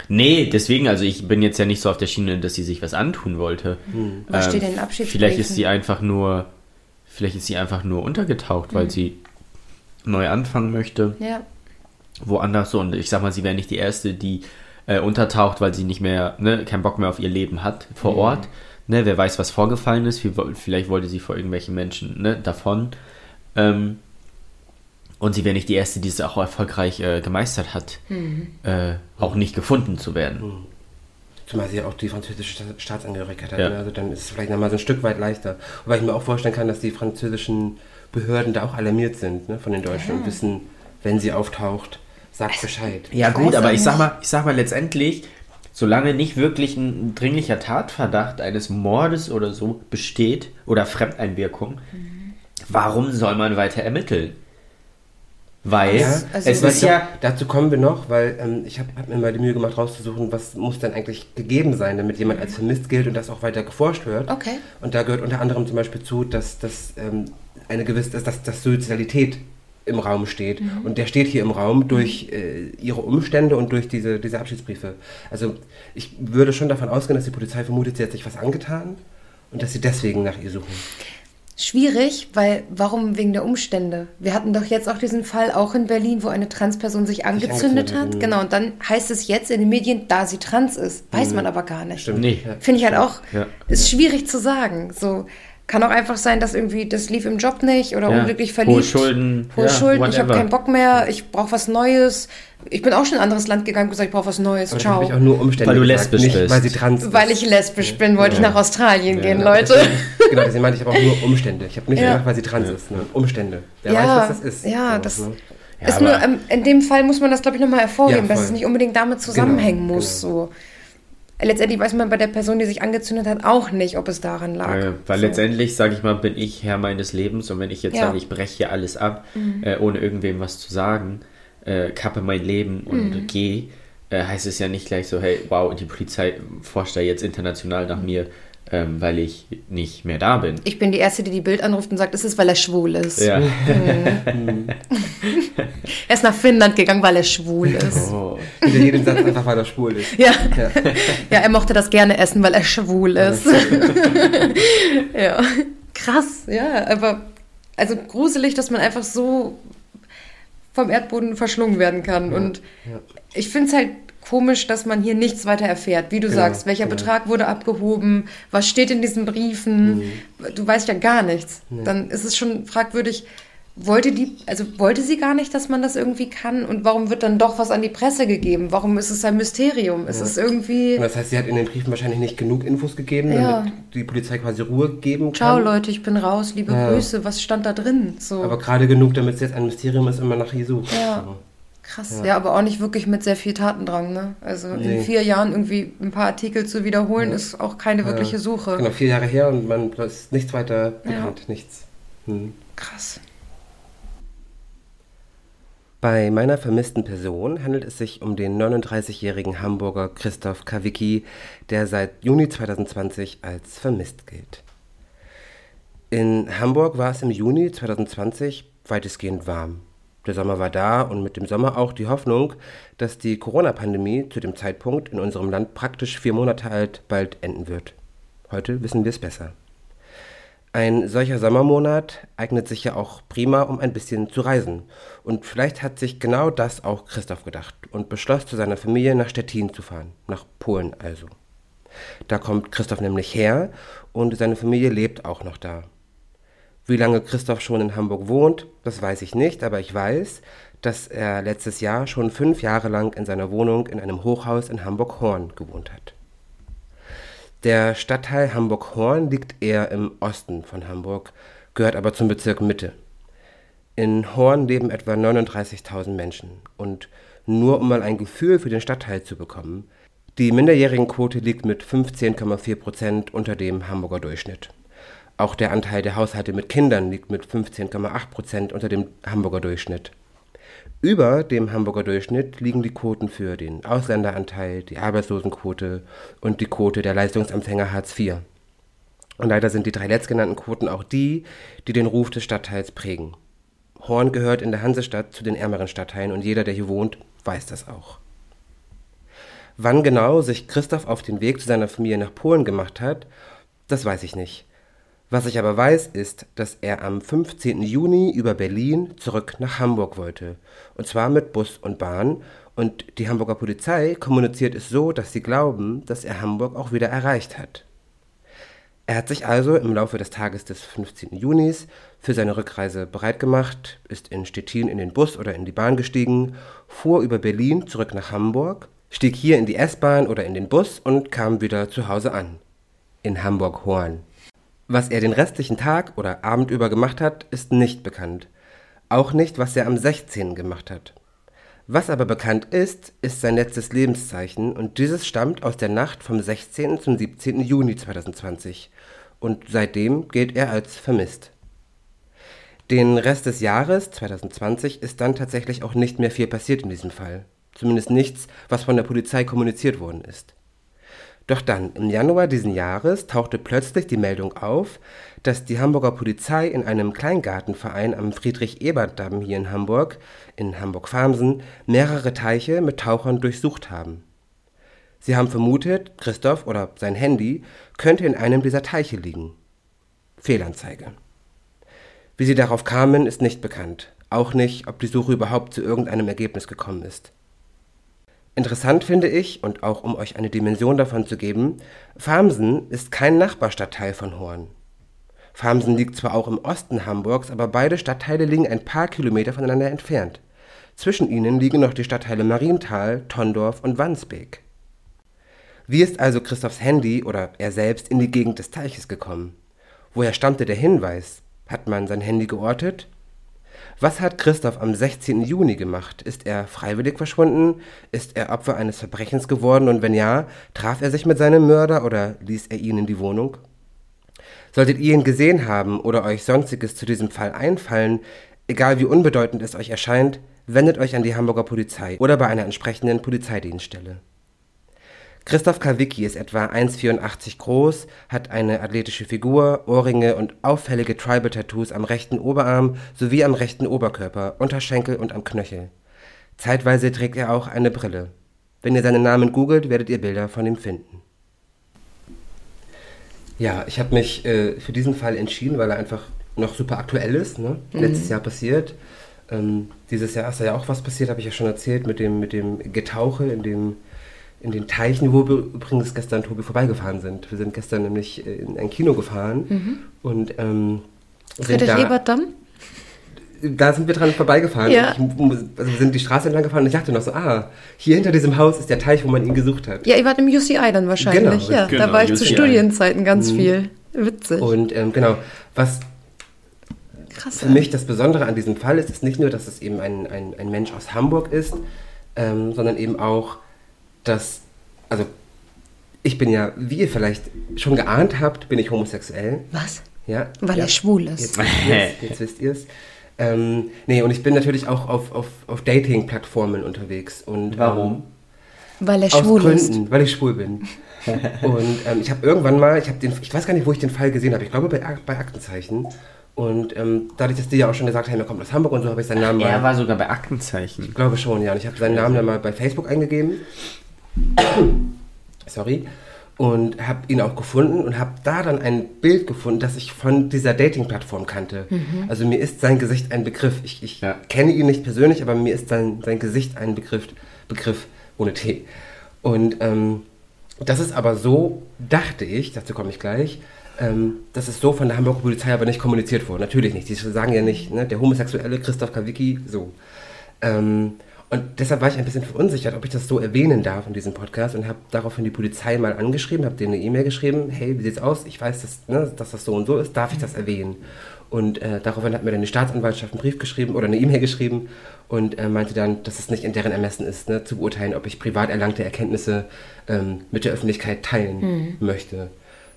Nee, deswegen, also ich bin jetzt ja nicht so auf der Schiene, dass sie sich was antun wollte. Hm. Was Ähm, steht in den Abschiedsbriefen? Vielleicht ist sie einfach nur, vielleicht ist sie einfach nur untergetaucht, weil sie neu anfangen möchte, Ja. Woanders so. Und ich sag mal, sie wäre nicht die erste, die äh, untertaucht, weil sie nicht mehr, ne, keinen Bock mehr auf ihr Leben hat vor Ort. Ne, wer weiß, was vorgefallen ist. Vielleicht wollte sie vor irgendwelchen Menschen ne, davon. Ähm, und sie wäre nicht die erste, die es auch erfolgreich äh, gemeistert hat, äh, auch nicht gefunden zu werden. Zumal sie ja auch die französische Sta- Staatsangehörigkeit hat. Ja. ne? Also dann ist es vielleicht nochmal so ein Stück weit leichter. Wobei ich mir auch vorstellen kann, dass die französischen Behörden da auch alarmiert sind ne, von den Deutschen und wissen, wenn sie auftaucht, sagt Bescheid. Ja Ich gut, aber ich sag mal, ich sag mal letztendlich, solange nicht wirklich ein dringlicher Tatverdacht eines Mordes oder so besteht oder Fremdeinwirkung, warum soll man weiter ermitteln? Weil Ja, also- es ist ja dazu kommen wir noch, weil ähm, ich habe hab mir mal die Mühe gemacht, rauszusuchen, was muss denn eigentlich gegeben sein, damit jemand als vermisst gilt und das auch weiter geforscht wird. Okay. Und da gehört unter anderem zum Beispiel zu, dass, dass ähm, eine gewisse, dass, dass, dass Suizidalität im Raum steht. Und der steht hier im Raum durch äh, ihre Umstände und durch diese, diese Abschiedsbriefe. Also ich würde schon davon ausgehen, dass die Polizei vermutet, sie hat sich was angetan und dass sie deswegen nach ihr suchen. Schwierig, weil warum wegen der Umstände? Wir hatten doch jetzt auch diesen Fall auch in Berlin, wo eine Transperson sich angezündet hat. mhm. Genau, und dann heißt es jetzt in den Medien, da sie trans ist. Weiß man aber gar nicht. Stimmt. Nee. Finde ich halt auch, Ja. ist schwierig zu sagen. So kann auch einfach sein, dass irgendwie das lief im Job nicht oder Ja. unglücklich verliebt. Hohe Schulden, Hohe ja, Schulden, ich habe whatever. keinen Bock mehr, ich brauche was Neues. Ich bin auch schon in ein anderes Land gegangen und gesagt, ich brauche was Neues. Aber Ciao. habe ich auch nur Umstände Weil du gesagt, lesbisch nicht, bist. weil sie trans ist. Weil ich lesbisch bin, wollte ich nach Australien gehen, Ja. Leute. Deswegen- genau, deswegen meinte ich aber auch nur Umstände. Ich habe nicht Ja. gesagt, weil sie trans ist. Ne? Umstände. Wer Ja, weiß, was das ist. ja, So, das- ne? Ja, nur, ähm, in dem Fall muss man das, glaube ich, nochmal hervorheben, Ja, dass es nicht unbedingt damit zusammenhängen Genau, muss. So. Letztendlich weiß man bei der Person, die sich angezündet hat, auch nicht, ob es daran lag. Äh, weil so. letztendlich, sage ich mal, bin ich Herr meines Lebens und wenn ich jetzt Ja. Mhm. sage, ich breche hier alles ab, äh, ohne irgendwem was zu sagen, äh, kappe mein Leben und Mhm. gehe, äh, heißt es ja nicht gleich so, hey, wow, die Polizei forscht da jetzt international nach mir, ähm, weil ich nicht mehr da bin. Ich bin die Erste, die die Bild anruft und sagt, es ist, weil er schwul ist. Ja. Er ist nach Finnland gegangen, weil er schwul ist. Oh. Hinter jedem Satz einfach, weil er schwul ist. Ja. Ja. ja, er mochte das gerne essen, weil er schwul ist. ja. Krass, ja, aber also gruselig, dass man einfach so vom Erdboden verschlungen werden kann. Und ja. ich finde es halt komisch, dass man hier nichts weiter erfährt. Wie du Genau, sagst, welcher genau. Betrag wurde abgehoben, was steht in diesen Briefen. Mhm. Du weißt ja gar nichts. Dann ist es schon fragwürdig, wollte die, also wollte sie gar nicht, dass man das irgendwie kann? Und warum wird dann doch was an die Presse gegeben? Warum ist es ein Mysterium? Es ist irgendwie. Und das heißt, sie hat in den Briefen wahrscheinlich nicht genug Infos gegeben, Ja. damit die Polizei quasi Ruhe geben kann. Ciao Leute, ich bin raus, liebe Ja. Grüße, was stand da drin? So. Aber gerade genug, damit es jetzt ein Mysterium ist und man nach ihr sucht. Ja. So. Krass, ja. aber auch nicht wirklich mit sehr viel Tatendrang, ne? Also Nee. in vier Jahren irgendwie ein paar Artikel zu wiederholen, ist auch keine wirkliche Suche. Genau, vier Jahre her und man ist nichts weiter Ja. bekannt, nichts. Hm. Krass. Bei meiner vermissten Person handelt es sich um den 39-jährigen Hamburger Christoph Kawicki, der seit Juni 2020 als vermisst gilt. In Hamburg war es im Juni 2020 weitestgehend warm. Der Sommer war da und mit dem Sommer auch die Hoffnung, dass die Corona-Pandemie zu dem Zeitpunkt in unserem Land praktisch vier Monate alt bald enden wird. Heute wissen wir es besser. Ein solcher Sommermonat eignet sich ja auch prima, um ein bisschen zu reisen. Und vielleicht hat sich genau das auch Christoph gedacht und beschloss, zu seiner Familie nach Stettin zu fahren, nach Polen also. Da kommt Christoph nämlich her und seine Familie lebt auch noch da. Wie lange Christoph schon in Hamburg wohnt, das weiß ich nicht, aber ich weiß, dass er letztes Jahr schon fünf Jahre lang in seiner Wohnung in einem Hochhaus in Hamburg-Horn gewohnt hat. Der Stadtteil Hamburg-Horn liegt eher im Osten von Hamburg, gehört aber zum Bezirk Mitte. In Horn leben etwa 39.000 Menschen. Und nur um mal ein Gefühl für den Stadtteil zu bekommen, die Minderjährigenquote liegt mit 15,4 Prozent unter dem Hamburger Durchschnitt. Auch der Anteil der Haushalte mit Kindern liegt mit 15,8 Prozent unter dem Hamburger Durchschnitt. Über dem Hamburger Durchschnitt liegen die Quoten für den Ausländeranteil, die Arbeitslosenquote und die Quote der Leistungsempfänger Hartz IV. Und leider sind die drei letztgenannten Quoten auch die, die den Ruf des Stadtteils prägen. Horn gehört in der Hansestadt zu den ärmeren Stadtteilen und jeder, der hier wohnt, weiß das auch. Wann genau sich Christoph auf den Weg zu seiner Familie nach Polen gemacht hat, das weiß ich nicht. Was ich aber weiß, ist, dass er am 15. Juni über Berlin zurück nach Hamburg wollte. Und zwar mit Bus und Bahn. Und die Hamburger Polizei kommuniziert es so, dass sie glauben, dass er Hamburg auch wieder erreicht hat. Er hat sich also im Laufe des Tages des 15. Junis für seine Rückreise bereit gemacht, ist in Stettin in den Bus oder in die Bahn gestiegen, fuhr über Berlin zurück nach Hamburg, stieg hier in die S-Bahn oder in den Bus und kam wieder zu Hause an. In Hamburg-Horn. Was er den restlichen Tag oder Abend über gemacht hat, ist nicht bekannt. Auch nicht, was er am 16. gemacht hat. Was aber bekannt ist, ist sein letztes Lebenszeichen und dieses stammt aus der Nacht vom 16. zum 17. Juni 2020 und seitdem gilt er als vermisst. Den Rest des Jahres 2020 ist dann tatsächlich auch nicht mehr viel passiert in diesem Fall. Zumindest nichts, was von der Polizei kommuniziert worden ist. Doch dann, im Januar diesen Jahres, tauchte plötzlich die Meldung auf, dass die Hamburger Polizei in einem Kleingartenverein am Friedrich-Ebert-Damm hier in Hamburg, in Hamburg-Farmsen, mehrere Teiche mit Tauchern durchsucht haben. Sie haben vermutet, Christoph oder sein Handy könnte in einem dieser Teiche liegen. Fehlanzeige. Wie sie darauf kamen, ist nicht bekannt. Auch nicht, ob die Suche überhaupt zu irgendeinem Ergebnis gekommen ist. Interessant finde ich, und auch um euch eine Dimension davon zu geben, Farmsen ist kein Nachbarstadtteil von Horn. Farmsen liegt zwar auch im Osten Hamburgs, aber beide Stadtteile liegen ein paar Kilometer voneinander entfernt. Zwischen ihnen liegen noch die Stadtteile Marienthal, Tondorf und Wandsbek. Wie ist also Christophs Handy oder er selbst in die Gegend des Teiches gekommen? Woher stammte der Hinweis? Hat man sein Handy geortet? Was hat Christoph am 16. Juni gemacht? Ist er freiwillig verschwunden? Ist er Opfer eines Verbrechens geworden? Und wenn ja, traf er sich mit seinem Mörder oder ließ er ihn in die Wohnung? Solltet ihr ihn gesehen haben oder euch sonstiges zu diesem Fall einfallen, egal wie unbedeutend es euch erscheint, wendet euch an die Hamburger Polizei oder bei einer entsprechenden Polizeidienststelle. Christoph Kawicki ist etwa 1,84 groß, hat eine athletische Figur, Ohrringe und auffällige Tribal-Tattoos am rechten Oberarm sowie am rechten Oberkörper, Unterschenkel und am Knöchel. Zeitweise trägt er auch eine Brille. Wenn ihr seinen Namen googelt, werdet ihr Bilder von ihm finden. Ja, ich habe mich äh, für diesen Fall entschieden, weil er einfach noch super aktuell ist. Ne? Letztes Jahr passiert. Ähm, dieses Jahr ist ja auch was passiert, habe ich ja schon erzählt, mit dem, mit dem Getauche in, dem, in den Teichen, wo wir übrigens gestern, Tobi, vorbeigefahren sind. Wir sind gestern nämlich äh, in ein Kino gefahren und ähm, sind Friedrich da- Ebert Damm? da sind wir dran vorbeigefahren. Ja. Ich, also wir sind die Straße entlang gefahren und ich dachte noch so, ah, hier hinter diesem Haus ist der Teich, wo man ihn gesucht hat. Ja, ihr wart im UCI dann wahrscheinlich. Genau, ja, genau, da war ich zu UCI. Studienzeiten ganz viel. Witzig. Und ähm, genau, was Krass. für mich das Besondere an diesem Fall ist, ist nicht nur, dass es eben ein, ein, ein Mensch aus Hamburg ist, ähm, sondern eben auch, dass, also ich bin ja, wie ihr vielleicht schon geahnt habt, bin ich homosexuell. Was? Ja, Weil ja. er schwul ist. Jetzt, jetzt, jetzt wisst ihr es. Ähm, nee, und ich bin natürlich auch auf, auf, auf Dating-Plattformen unterwegs. Und, Warum? Weil er Ähm, aus schwul Gründen, ist. weil ich schwul bin. und ähm, ich habe irgendwann mal, ich habe den, ich weiß gar nicht, wo ich den Fall gesehen habe. Ich glaube bei, bei Aktenzeichen. Und ähm, dadurch, dass die ja auch schon gesagt haben, er kommt aus Hamburg und so, habe ich seinen Namen Er mal. war sogar bei Aktenzeichen. Ich glaube schon, ja. Und ich habe seinen Namen dann mal bei Facebook eingegeben. Sorry. Und habe ihn auch gefunden und habe da dann ein Bild gefunden, das ich von dieser Dating-Plattform kannte. Also mir ist sein Gesicht ein Begriff. Ich, ich Ja. kenne ihn nicht persönlich, aber mir ist sein, sein Gesicht ein Begriff, Begriff ohne T. Und ähm, das ist aber so, dachte ich, dazu komme ich gleich, ähm, das ist so von der Hamburger Polizei aber nicht kommuniziert worden. Natürlich nicht. Die sagen ja nicht, ne, der homosexuelle Christoph Kawicki, so. Ähm, und deshalb war ich ein bisschen verunsichert, ob ich das so erwähnen darf in diesem Podcast und habe daraufhin die Polizei mal angeschrieben, habe denen eine E-Mail geschrieben, hey, wie sieht's aus? Ich weiß, dass, ne, dass das so und so ist, darf ich das erwähnen? Und äh, daraufhin hat mir dann die Staatsanwaltschaft einen Brief geschrieben oder eine E-Mail geschrieben und äh, meinte dann, dass es nicht in deren Ermessen ist, ne, zu beurteilen, ob ich privat erlangte Erkenntnisse ähm, mit der Öffentlichkeit teilen möchte.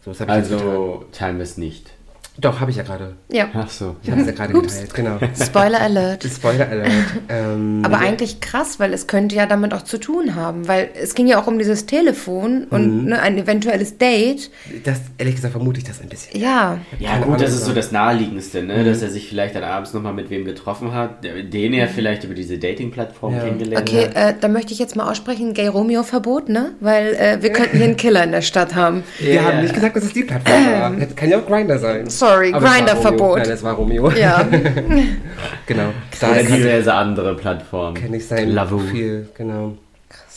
So. Also teilen wir es nicht. Doch, habe ich ja gerade. Ja. Ach so. Ich habe es ja gerade geteilt, genau. Spoiler Alert. Spoiler Alert. Ähm, Aber eigentlich krass, weil es könnte ja damit auch zu tun haben, weil es ging ja auch um dieses Telefon und ne, ein eventuelles Date. das, ehrlich gesagt, vermute ich das ein bisschen. Ja, Ja Keine gut, das ist so das Naheliegendste, ne? dass er sich vielleicht dann abends nochmal mit wem getroffen hat, den er vielleicht über diese Dating-Plattform Ja. kennengelernt okay, hat. äh, da möchte ich jetzt mal aussprechen, Gay-Romeo-Verbot, ne? Weil äh, wir könnten hier einen Killer in der Stadt haben. Wir Ja. haben nicht gesagt, dass es die Plattform war. Hätte- Kann ja auch Grinder sein. Sorry, Grindr-Verbot. Romeo. Nein, es war Romeo. Ja, genau. Daher diverse andere Plattformen. kenne ich sein Lavu. Profil, genau.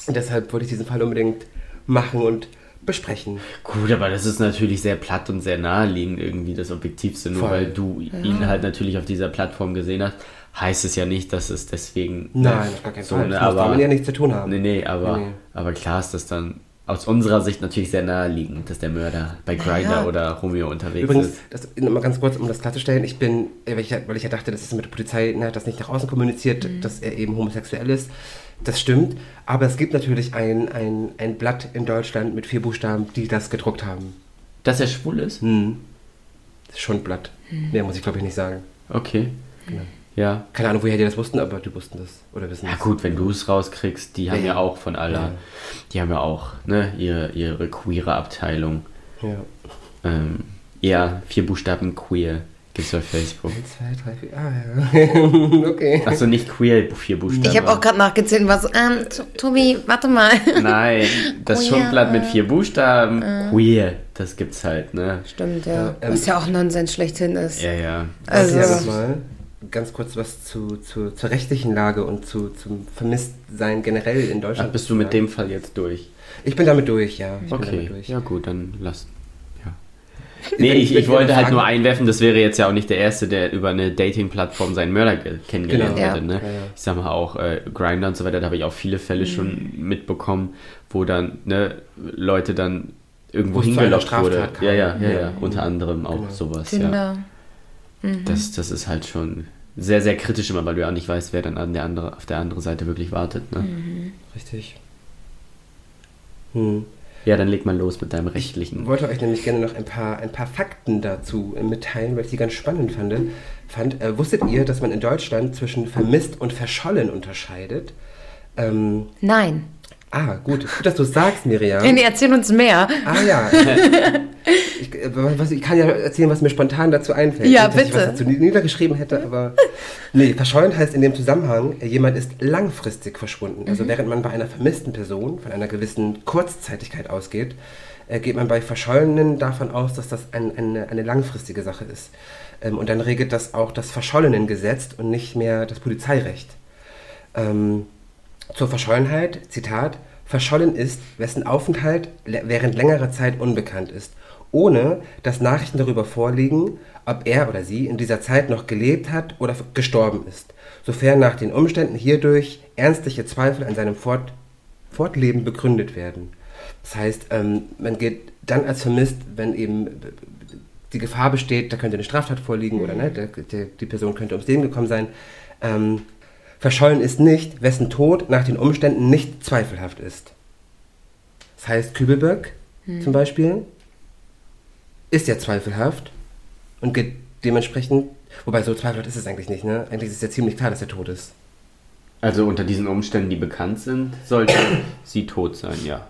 Und deshalb wollte ich diesen Fall unbedingt machen und besprechen. Gut, aber das ist natürlich sehr platt und sehr naheliegend irgendwie das Objektivste. Nur Voll. weil du ihn halt natürlich auf dieser Plattform gesehen hast, heißt es ja nicht, dass es deswegen... Nein, auf gar keinen so, Fall. Das muss aber, damit ja nichts zu tun haben. Nee, nee, aber, Nee, nee. aber klar ist das dann aus unserer Sicht natürlich sehr naheliegend, dass der Mörder bei Grindr Naja. oder Romeo unterwegs Übrigens, ist. das, noch mal ganz kurz, um das klarzustellen, ich bin, äh, weil ich, ja- weil ich ja dachte, das ist mit der Polizei, ne, hat das nicht nach außen kommuniziert, Mhm. dass er eben homosexuell ist. Das stimmt, aber es gibt natürlich ein, ein, ein Blatt in Deutschland mit vier Buchstaben, die das gedruckt haben. Dass er schwul ist? Hm. Das ist schon ein Blatt. Mehr muss ich glaube ich nicht sagen. Okay. Ja. Keine Ahnung, woher die das wussten, aber die wussten das. Oder wissen Ja das. gut, wenn du es rauskriegst, die haben Ja, ja, ja. auch von aller, Ja. die haben ja auch ne, ihre, ihre queere Abteilung. Ja. Ähm, ja, vier Buchstaben queer gibt's bei Facebook. Eins, zwei, drei, vier. Ah, ja. okay. Achso, nicht queer, vier Buchstaben. ich habe auch gerade nachgezählt und war so, ähm, Tobi, warte mal. Nein, das Queer, Schundblatt mit äh, vier Buchstaben, queer, das gibt's halt, ne? Stimmt, ja. ähm, Was ja auch Nonsens schlechthin ist. Ja, ja. Also- Also, ja nochmal ganz kurz was zu, zu, zur rechtlichen Lage und zu, zum Vermisstsein generell in Ach, Deutschland. bist du mit dem Fall jetzt durch? Ich bin damit durch, ja. Ich bin Okay, damit durch. ja gut, dann lass. Ja. Nee, ich, ich wollte halt nur einwerfen, das wäre jetzt ja auch nicht der Erste, der über eine Dating-Plattform seinen Mörder ge- kennengelernt Genau. hätte. Ne? Ja, ja. Ich sag mal auch äh, Grindr und so weiter, da habe ich auch viele Fälle schon mitbekommen, wo dann ne, Leute dann irgendwo Wo hingelockt wurde. kam. Ja, ja, ja, ja, Ja. unter anderem auch Genau. sowas. Ja. Tinder. Das, das ist halt schon sehr, sehr kritisch immer, weil du ja auch nicht weißt, wer dann an der andere, auf der anderen Seite wirklich wartet. Ne? Richtig. Hm. Ja, dann leg mal los mit deinem Ich rechtlichen. wollte euch nämlich gerne noch ein paar, ein paar Fakten dazu äh, mitteilen, weil ich die ganz spannend fand. fand. Äh, wusstet ihr, dass man in Deutschland zwischen vermisst und verschollen unterscheidet? Ähm, Nein. ah, gut. Gut, dass du es sagst, Miriam. Nee, erzähl uns mehr. Ah ja. ich, äh, was, ich kann ja erzählen, was mir spontan dazu einfällt. Ja, dass Ich bitte. was dazu nie- niedergeschrieben hätte, aber. Nee, verschollen heißt in dem Zusammenhang, äh, jemand ist langfristig verschwunden. Mhm. Also während man bei einer vermissten Person von einer gewissen Kurzzeitigkeit ausgeht, äh, geht man bei Verschollenen davon aus, dass das ein, eine, eine langfristige Sache ist. Ähm, und dann regelt das auch das Verschollenengesetz und nicht mehr das Polizeirecht. Ähm, zur Verschollenheit, Zitat, verschollen ist, wessen Aufenthalt während längerer Zeit unbekannt ist ohne dass Nachrichten darüber vorliegen, ob er oder sie in dieser Zeit noch gelebt hat oder gestorben ist, sofern nach den Umständen hierdurch ernstliche Zweifel an seinem Fort Fortleben begründet werden. Das heißt, ähm, man geht dann als vermisst, wenn eben die Gefahr besteht, da könnte eine Straftat vorliegen oder ne, der, der, die Person könnte ums Leben gekommen sein. Ähm, verschollen ist nicht, wessen Tod nach den Umständen nicht zweifelhaft ist. Das heißt, Kübelberg zum Beispiel ist ja zweifelhaft und geht dementsprechend, wobei so zweifelhaft ist es eigentlich nicht, ne? Eigentlich ist es ja ziemlich klar, dass er tot ist. Also unter diesen Umständen, die bekannt sind, sollte sie tot sein, ja.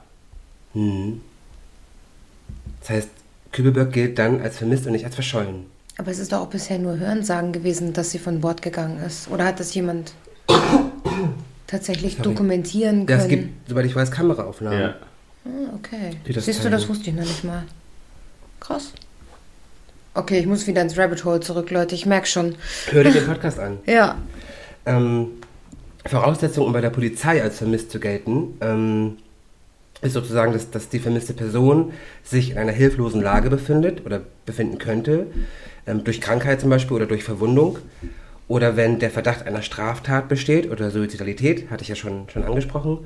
Das heißt, Kübelberg gilt dann als vermisst und nicht als verschollen. Aber es ist doch auch bisher nur Hörensagen gewesen, dass sie von Bord gegangen ist. Oder hat das jemand tatsächlich Sorry. dokumentieren Ja, können? es gibt, soweit ich weiß, Kameraaufnahmen. ja. Ah, okay. Siehst du, das wusste ich noch nicht mal. Krass. Okay, ich muss wieder ins Rabbit Hole zurück, Leute. Ich merke schon. Hör dir den Podcast an. Ja. Ähm, Voraussetzung, um bei der Polizei als vermisst zu gelten, ähm, ist sozusagen, dass, dass die vermisste Person sich in einer hilflosen Lage befindet oder befinden könnte, ähm, durch Krankheit zum Beispiel oder durch Verwundung. Oder wenn der Verdacht einer Straftat besteht oder Suizidalität, hatte ich ja schon, schon angesprochen.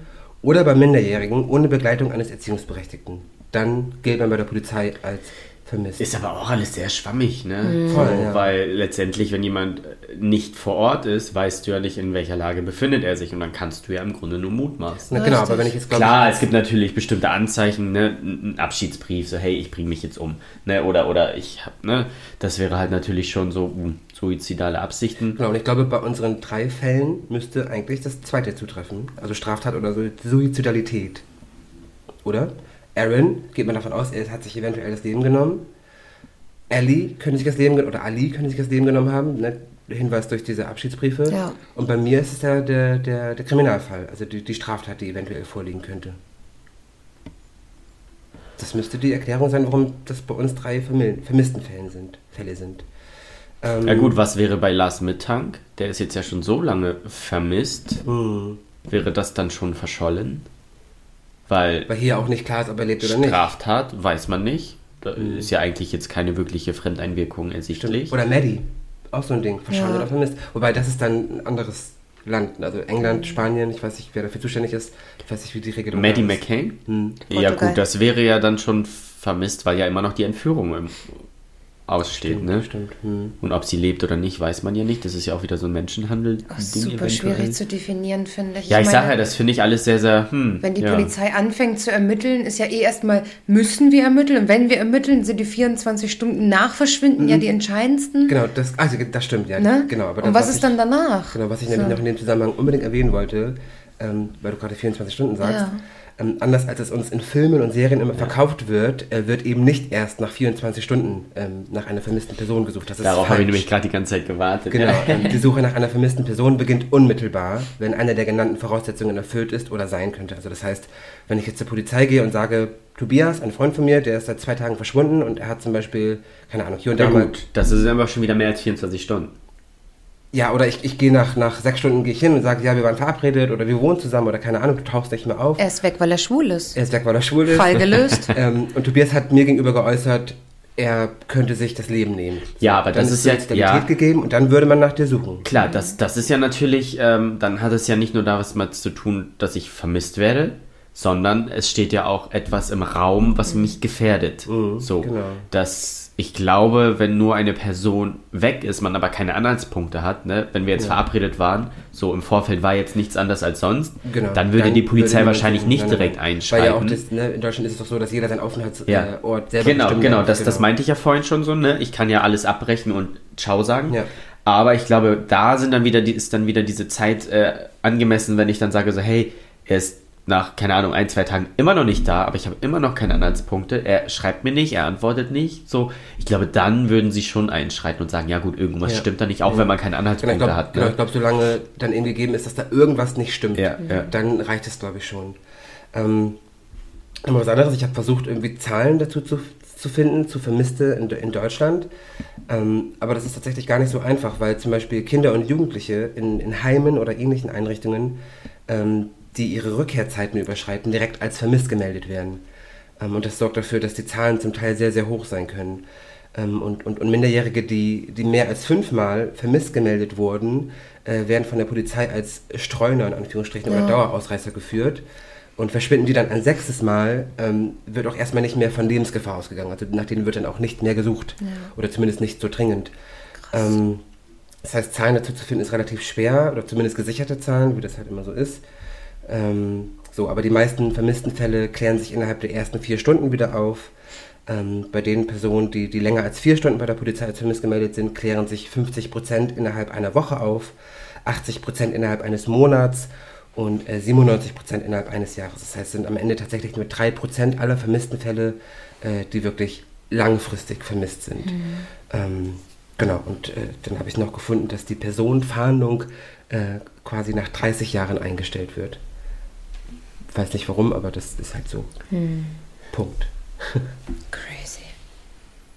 Oder bei Minderjährigen ohne Begleitung eines Erziehungsberechtigten. Dann gilt man bei der Polizei als vermisst. Ist aber auch alles sehr schwammig, ne? Voll, so, ja. Weil letztendlich, wenn jemand nicht vor Ort ist, weißt du ja nicht, in welcher Lage befindet er sich und dann kannst du ja im Grunde nur mutmaßen. Na, genau, Richtig. aber wenn ich jetzt glaube Klar, es gibt natürlich bestimmte Anzeichen, ne? ein Abschiedsbrief, so hey, ich bringe mich jetzt um, ne? Oder oder ich hab, ne? Das wäre halt natürlich schon so uh, suizidale Absichten. Genau, und ich glaube, bei unseren drei Fällen müsste eigentlich das zweite zutreffen. Also Straftat oder Su- Suizidalität. Oder? Aaron, geht man davon aus, er hat sich eventuell das Leben genommen. Ellie könnte sich das Leben genommen, oder Ali könnte sich das Leben genommen haben. Ne? Hinweis durch diese Abschiedsbriefe. Ja. Und bei mir ist es ja der, der, der Kriminalfall, also die, die Straftat, die eventuell vorliegen könnte. Das müsste die Erklärung sein, warum das bei uns drei vermissten Fällen sind, Fälle sind. Ähm, Ja gut, was wäre bei Lars Mittank? Der ist jetzt ja schon so lange vermisst. hm. Wäre das dann schon verschollen? Weil Weil hier auch nicht klar ist, ob er lebt oder nicht. Straftat weiß man nicht. Da ist ja eigentlich jetzt keine wirkliche Fremdeinwirkung ersichtlich. Oder Maddie. Auch so ein Ding. Verschollen Ja. oder vermisst. Wobei das ist dann ein anderes Land. Also England, Spanien, ich weiß nicht, wer dafür zuständig ist. Ich weiß nicht, wie die Regelung Maddie ist. McCain? Hm. Ja gut, das wäre ja dann schon vermisst, weil ja immer noch die Entführung im aussteht, ne? Stimmt. Hm. Und ob sie lebt oder nicht, weiß man ja nicht. Das ist ja auch wieder so ein Menschenhandel. Ach, super schwierig zu definieren, finde ich. Ja, ich meine, sage ja, das finde ich alles sehr, sehr. Hm, Wenn die ja. Polizei anfängt zu ermitteln, ist ja eh erstmal, müssen wir ermitteln. Und wenn wir ermitteln, sind die 24 Stunden nach Verschwinden ja die entscheidendsten. Genau, das, also, das stimmt, ja. Ne? Genau, aber Und das, was ist ich, dann danach? Genau, was ich nämlich So. noch in dem Zusammenhang unbedingt erwähnen wollte, ähm, weil du gerade 24 Stunden sagst, Ja. Ähm, anders als es uns in Filmen und Serien immer verkauft wird, äh, wird eben nicht erst nach 24 Stunden ähm, nach einer vermissten Person gesucht. Das Darauf habe ich nämlich gerade die ganze Zeit gewartet. Genau, Ja. ähm, die Suche nach einer vermissten Person beginnt unmittelbar, wenn eine der genannten Voraussetzungen erfüllt ist oder sein könnte. Also das heißt, wenn ich jetzt zur Polizei gehe und sage, Tobias, ein Freund von mir, der ist seit zwei Tagen verschwunden und er hat zum Beispiel, keine Ahnung, hier und Ja da mal... gut, das ist aber schon wieder mehr als 24 Stunden. Ja, oder ich, ich gehe nach, nach sechs Stunden gehe ich hin und sage, ja, wir waren verabredet oder wir wohnen zusammen oder keine Ahnung, du tauchst nicht mehr auf. Er ist weg, weil er schwul ist. Er ist weg, weil er schwul ist. Fall gelöst. ähm, und Tobias hat mir gegenüber geäußert, er könnte sich das Leben nehmen. Ja, aber Dann das ist ja- Stabilität ja. gegeben und dann würde man nach dir suchen. Klar, das, das ist ja natürlich, ähm, dann hat es ja nicht nur da was mal zu tun, dass ich vermisst werde, sondern es steht ja auch etwas im Raum, was mich gefährdet. so, genau. dass ich glaube, wenn nur eine Person weg ist, man aber keine Anhaltspunkte hat, ne? wenn wir jetzt verabredet waren, so im Vorfeld war jetzt nichts anders als sonst, Genau. dann würde die Polizei wahrscheinlich nicht Nein, direkt einschreiten. Weil ja auch das, ne, in Deutschland ist es doch so, dass jeder seinen Aufenthaltsort Ja. äh, selber genau, bestimmen genau, darf. das, das meinte ich ja vorhin schon so, ne? Ich kann ja alles abbrechen und Ciao sagen. Ja. Aber ich glaube, da sind dann wieder, die- ist dann wieder diese Zeit äh, angemessen, wenn ich dann sage so, hey, er ist nach, keine Ahnung, ein, zwei Tagen immer noch nicht da, aber ich habe immer noch keine Anhaltspunkte. Er schreibt mir nicht, er antwortet nicht. So, ich glaube, dann würden sie schon einschreiten und sagen, ja gut, irgendwas Ja. stimmt da nicht, auch wenn man keine Genau, Anhaltspunkte glaube, hat. genau, Ne? ich glaub, solange dann eben gegeben ist, dass da irgendwas nicht stimmt, Ja, ja. dann reicht es, glaube ich, schon. Ähm, aber was anderes, ich habe versucht, irgendwie Zahlen dazu zu, zu finden, zu Vermisste in, in Deutschland. Ähm, aber das ist tatsächlich gar nicht so einfach, weil zum Beispiel Kinder und Jugendliche in, in Heimen oder ähnlichen Einrichtungen, ähm, die ihre Rückkehrzeiten überschreiten, direkt als vermisst gemeldet werden. Ähm, und das sorgt dafür, dass die Zahlen zum Teil sehr, sehr hoch sein können. Ähm, und, und, und Minderjährige, die, die mehr als fünfmal vermisst gemeldet wurden, äh, werden von der Polizei als Streuner in Anführungsstrichen oder Dauerausreißer geführt. Und verschwinden die dann ein sechstes Mal, ähm, wird auch erstmal nicht mehr von Lebensgefahr ausgegangen. Also nach denen wird dann auch nicht mehr gesucht. Oder zumindest nicht so dringend. Ähm, das heißt, Zahlen dazu zu finden ist relativ schwer, oder zumindest gesicherte Zahlen, wie das halt immer so ist. Ähm, so, aber die meisten vermissten Fälle klären sich innerhalb der ersten vier Stunden wieder auf. Ähm, bei den Personen, die, die länger als vier Stunden bei der Polizei als vermisst gemeldet sind, klären sich 50 Prozent innerhalb einer Woche auf, 80 Prozent innerhalb eines Monats und äh, 97 Prozent innerhalb eines Jahres. Das heißt, es sind am Ende tatsächlich nur drei Prozent aller vermissten Fälle, äh, die wirklich langfristig vermisst sind. Ähm, genau, und äh, dann habe ich noch gefunden, dass die Personenfahndung äh, quasi nach 30 Jahren eingestellt wird. Weiß nicht warum, aber das ist halt so. Punkt. Crazy.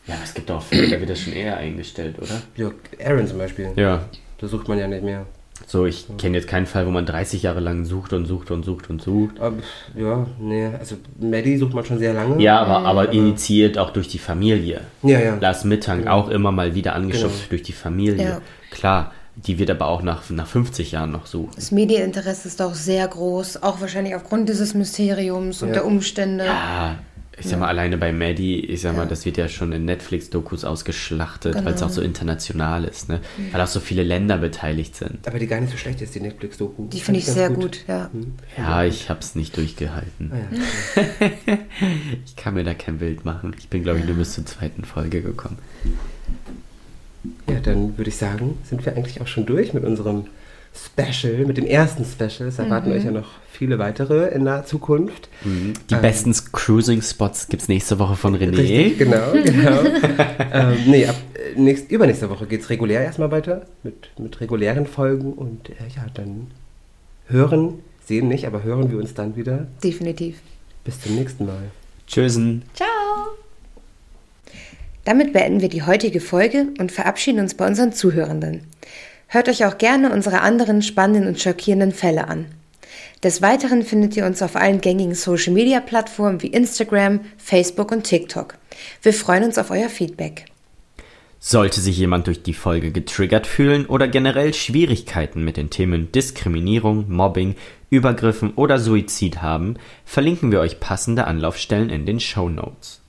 Ja, es gibt auch Fälle, da wird das schon eher eingestellt, oder? Ja, Aaron zum Beispiel. Ja. Da sucht man ja nicht mehr. So, ich kenne jetzt keinen Fall, wo man 30 Jahre lang sucht und sucht und sucht und sucht. Aber, ja, nee, also Maddie sucht man schon sehr lange. Ja, aber, aber initiiert auch durch die Familie. Ja, ja. Lars Mittank auch immer mal wieder angeschubst Genau. durch die Familie. Ja. Klar, die wird aber auch nach, nach 50 Jahren noch suchen. Das Medieninteresse ist auch sehr groß, auch wahrscheinlich aufgrund dieses Mysteriums und Ja. der Umstände. Ah, ich sag mal, alleine bei Maddie, ich sag mal, das wird ja schon in Netflix-Dokus ausgeschlachtet, weil es auch so international ist, ne? Weil auch so viele Länder beteiligt sind. Aber die gar nicht so schlecht ist, die Netflix-Doku. Die finde ich sehr gut, ja. Ja, ich hab's nicht durchgehalten. Ah, ja. Ich kann mir da kein Bild machen. Ich bin, glaube ich, nur bis zur zweiten Folge gekommen. Ja, dann würde ich sagen, sind wir eigentlich auch schon durch mit unserem Special, mit dem ersten Special. Es erwarten euch ja noch viele weitere in naher Zukunft. Die besten Cruising-Spots gibt's nächste Woche von René. Richtig, genau, genau. ähm, nee, ab äh, nächst, übernächste Woche geht es regulär erstmal weiter mit, mit regulären Folgen und äh, ja, dann hören, sehen nicht, aber hören wir uns dann wieder. Definitiv. Bis zum nächsten Mal. Tschüssen. Ciao. Damit beenden wir die heutige Folge und verabschieden uns bei unseren Zuhörenden. Hört euch auch gerne unsere anderen spannenden und schockierenden Fälle an. Des Weiteren findet ihr uns auf allen gängigen Social-Media-Plattformen wie Instagram, Facebook und TikTok. Wir freuen uns auf euer Feedback. Sollte sich jemand durch die Folge getriggert fühlen oder generell Schwierigkeiten mit den Themen Diskriminierung, Mobbing, Übergriffen oder Suizid haben, verlinken wir euch passende Anlaufstellen in den Show Notes.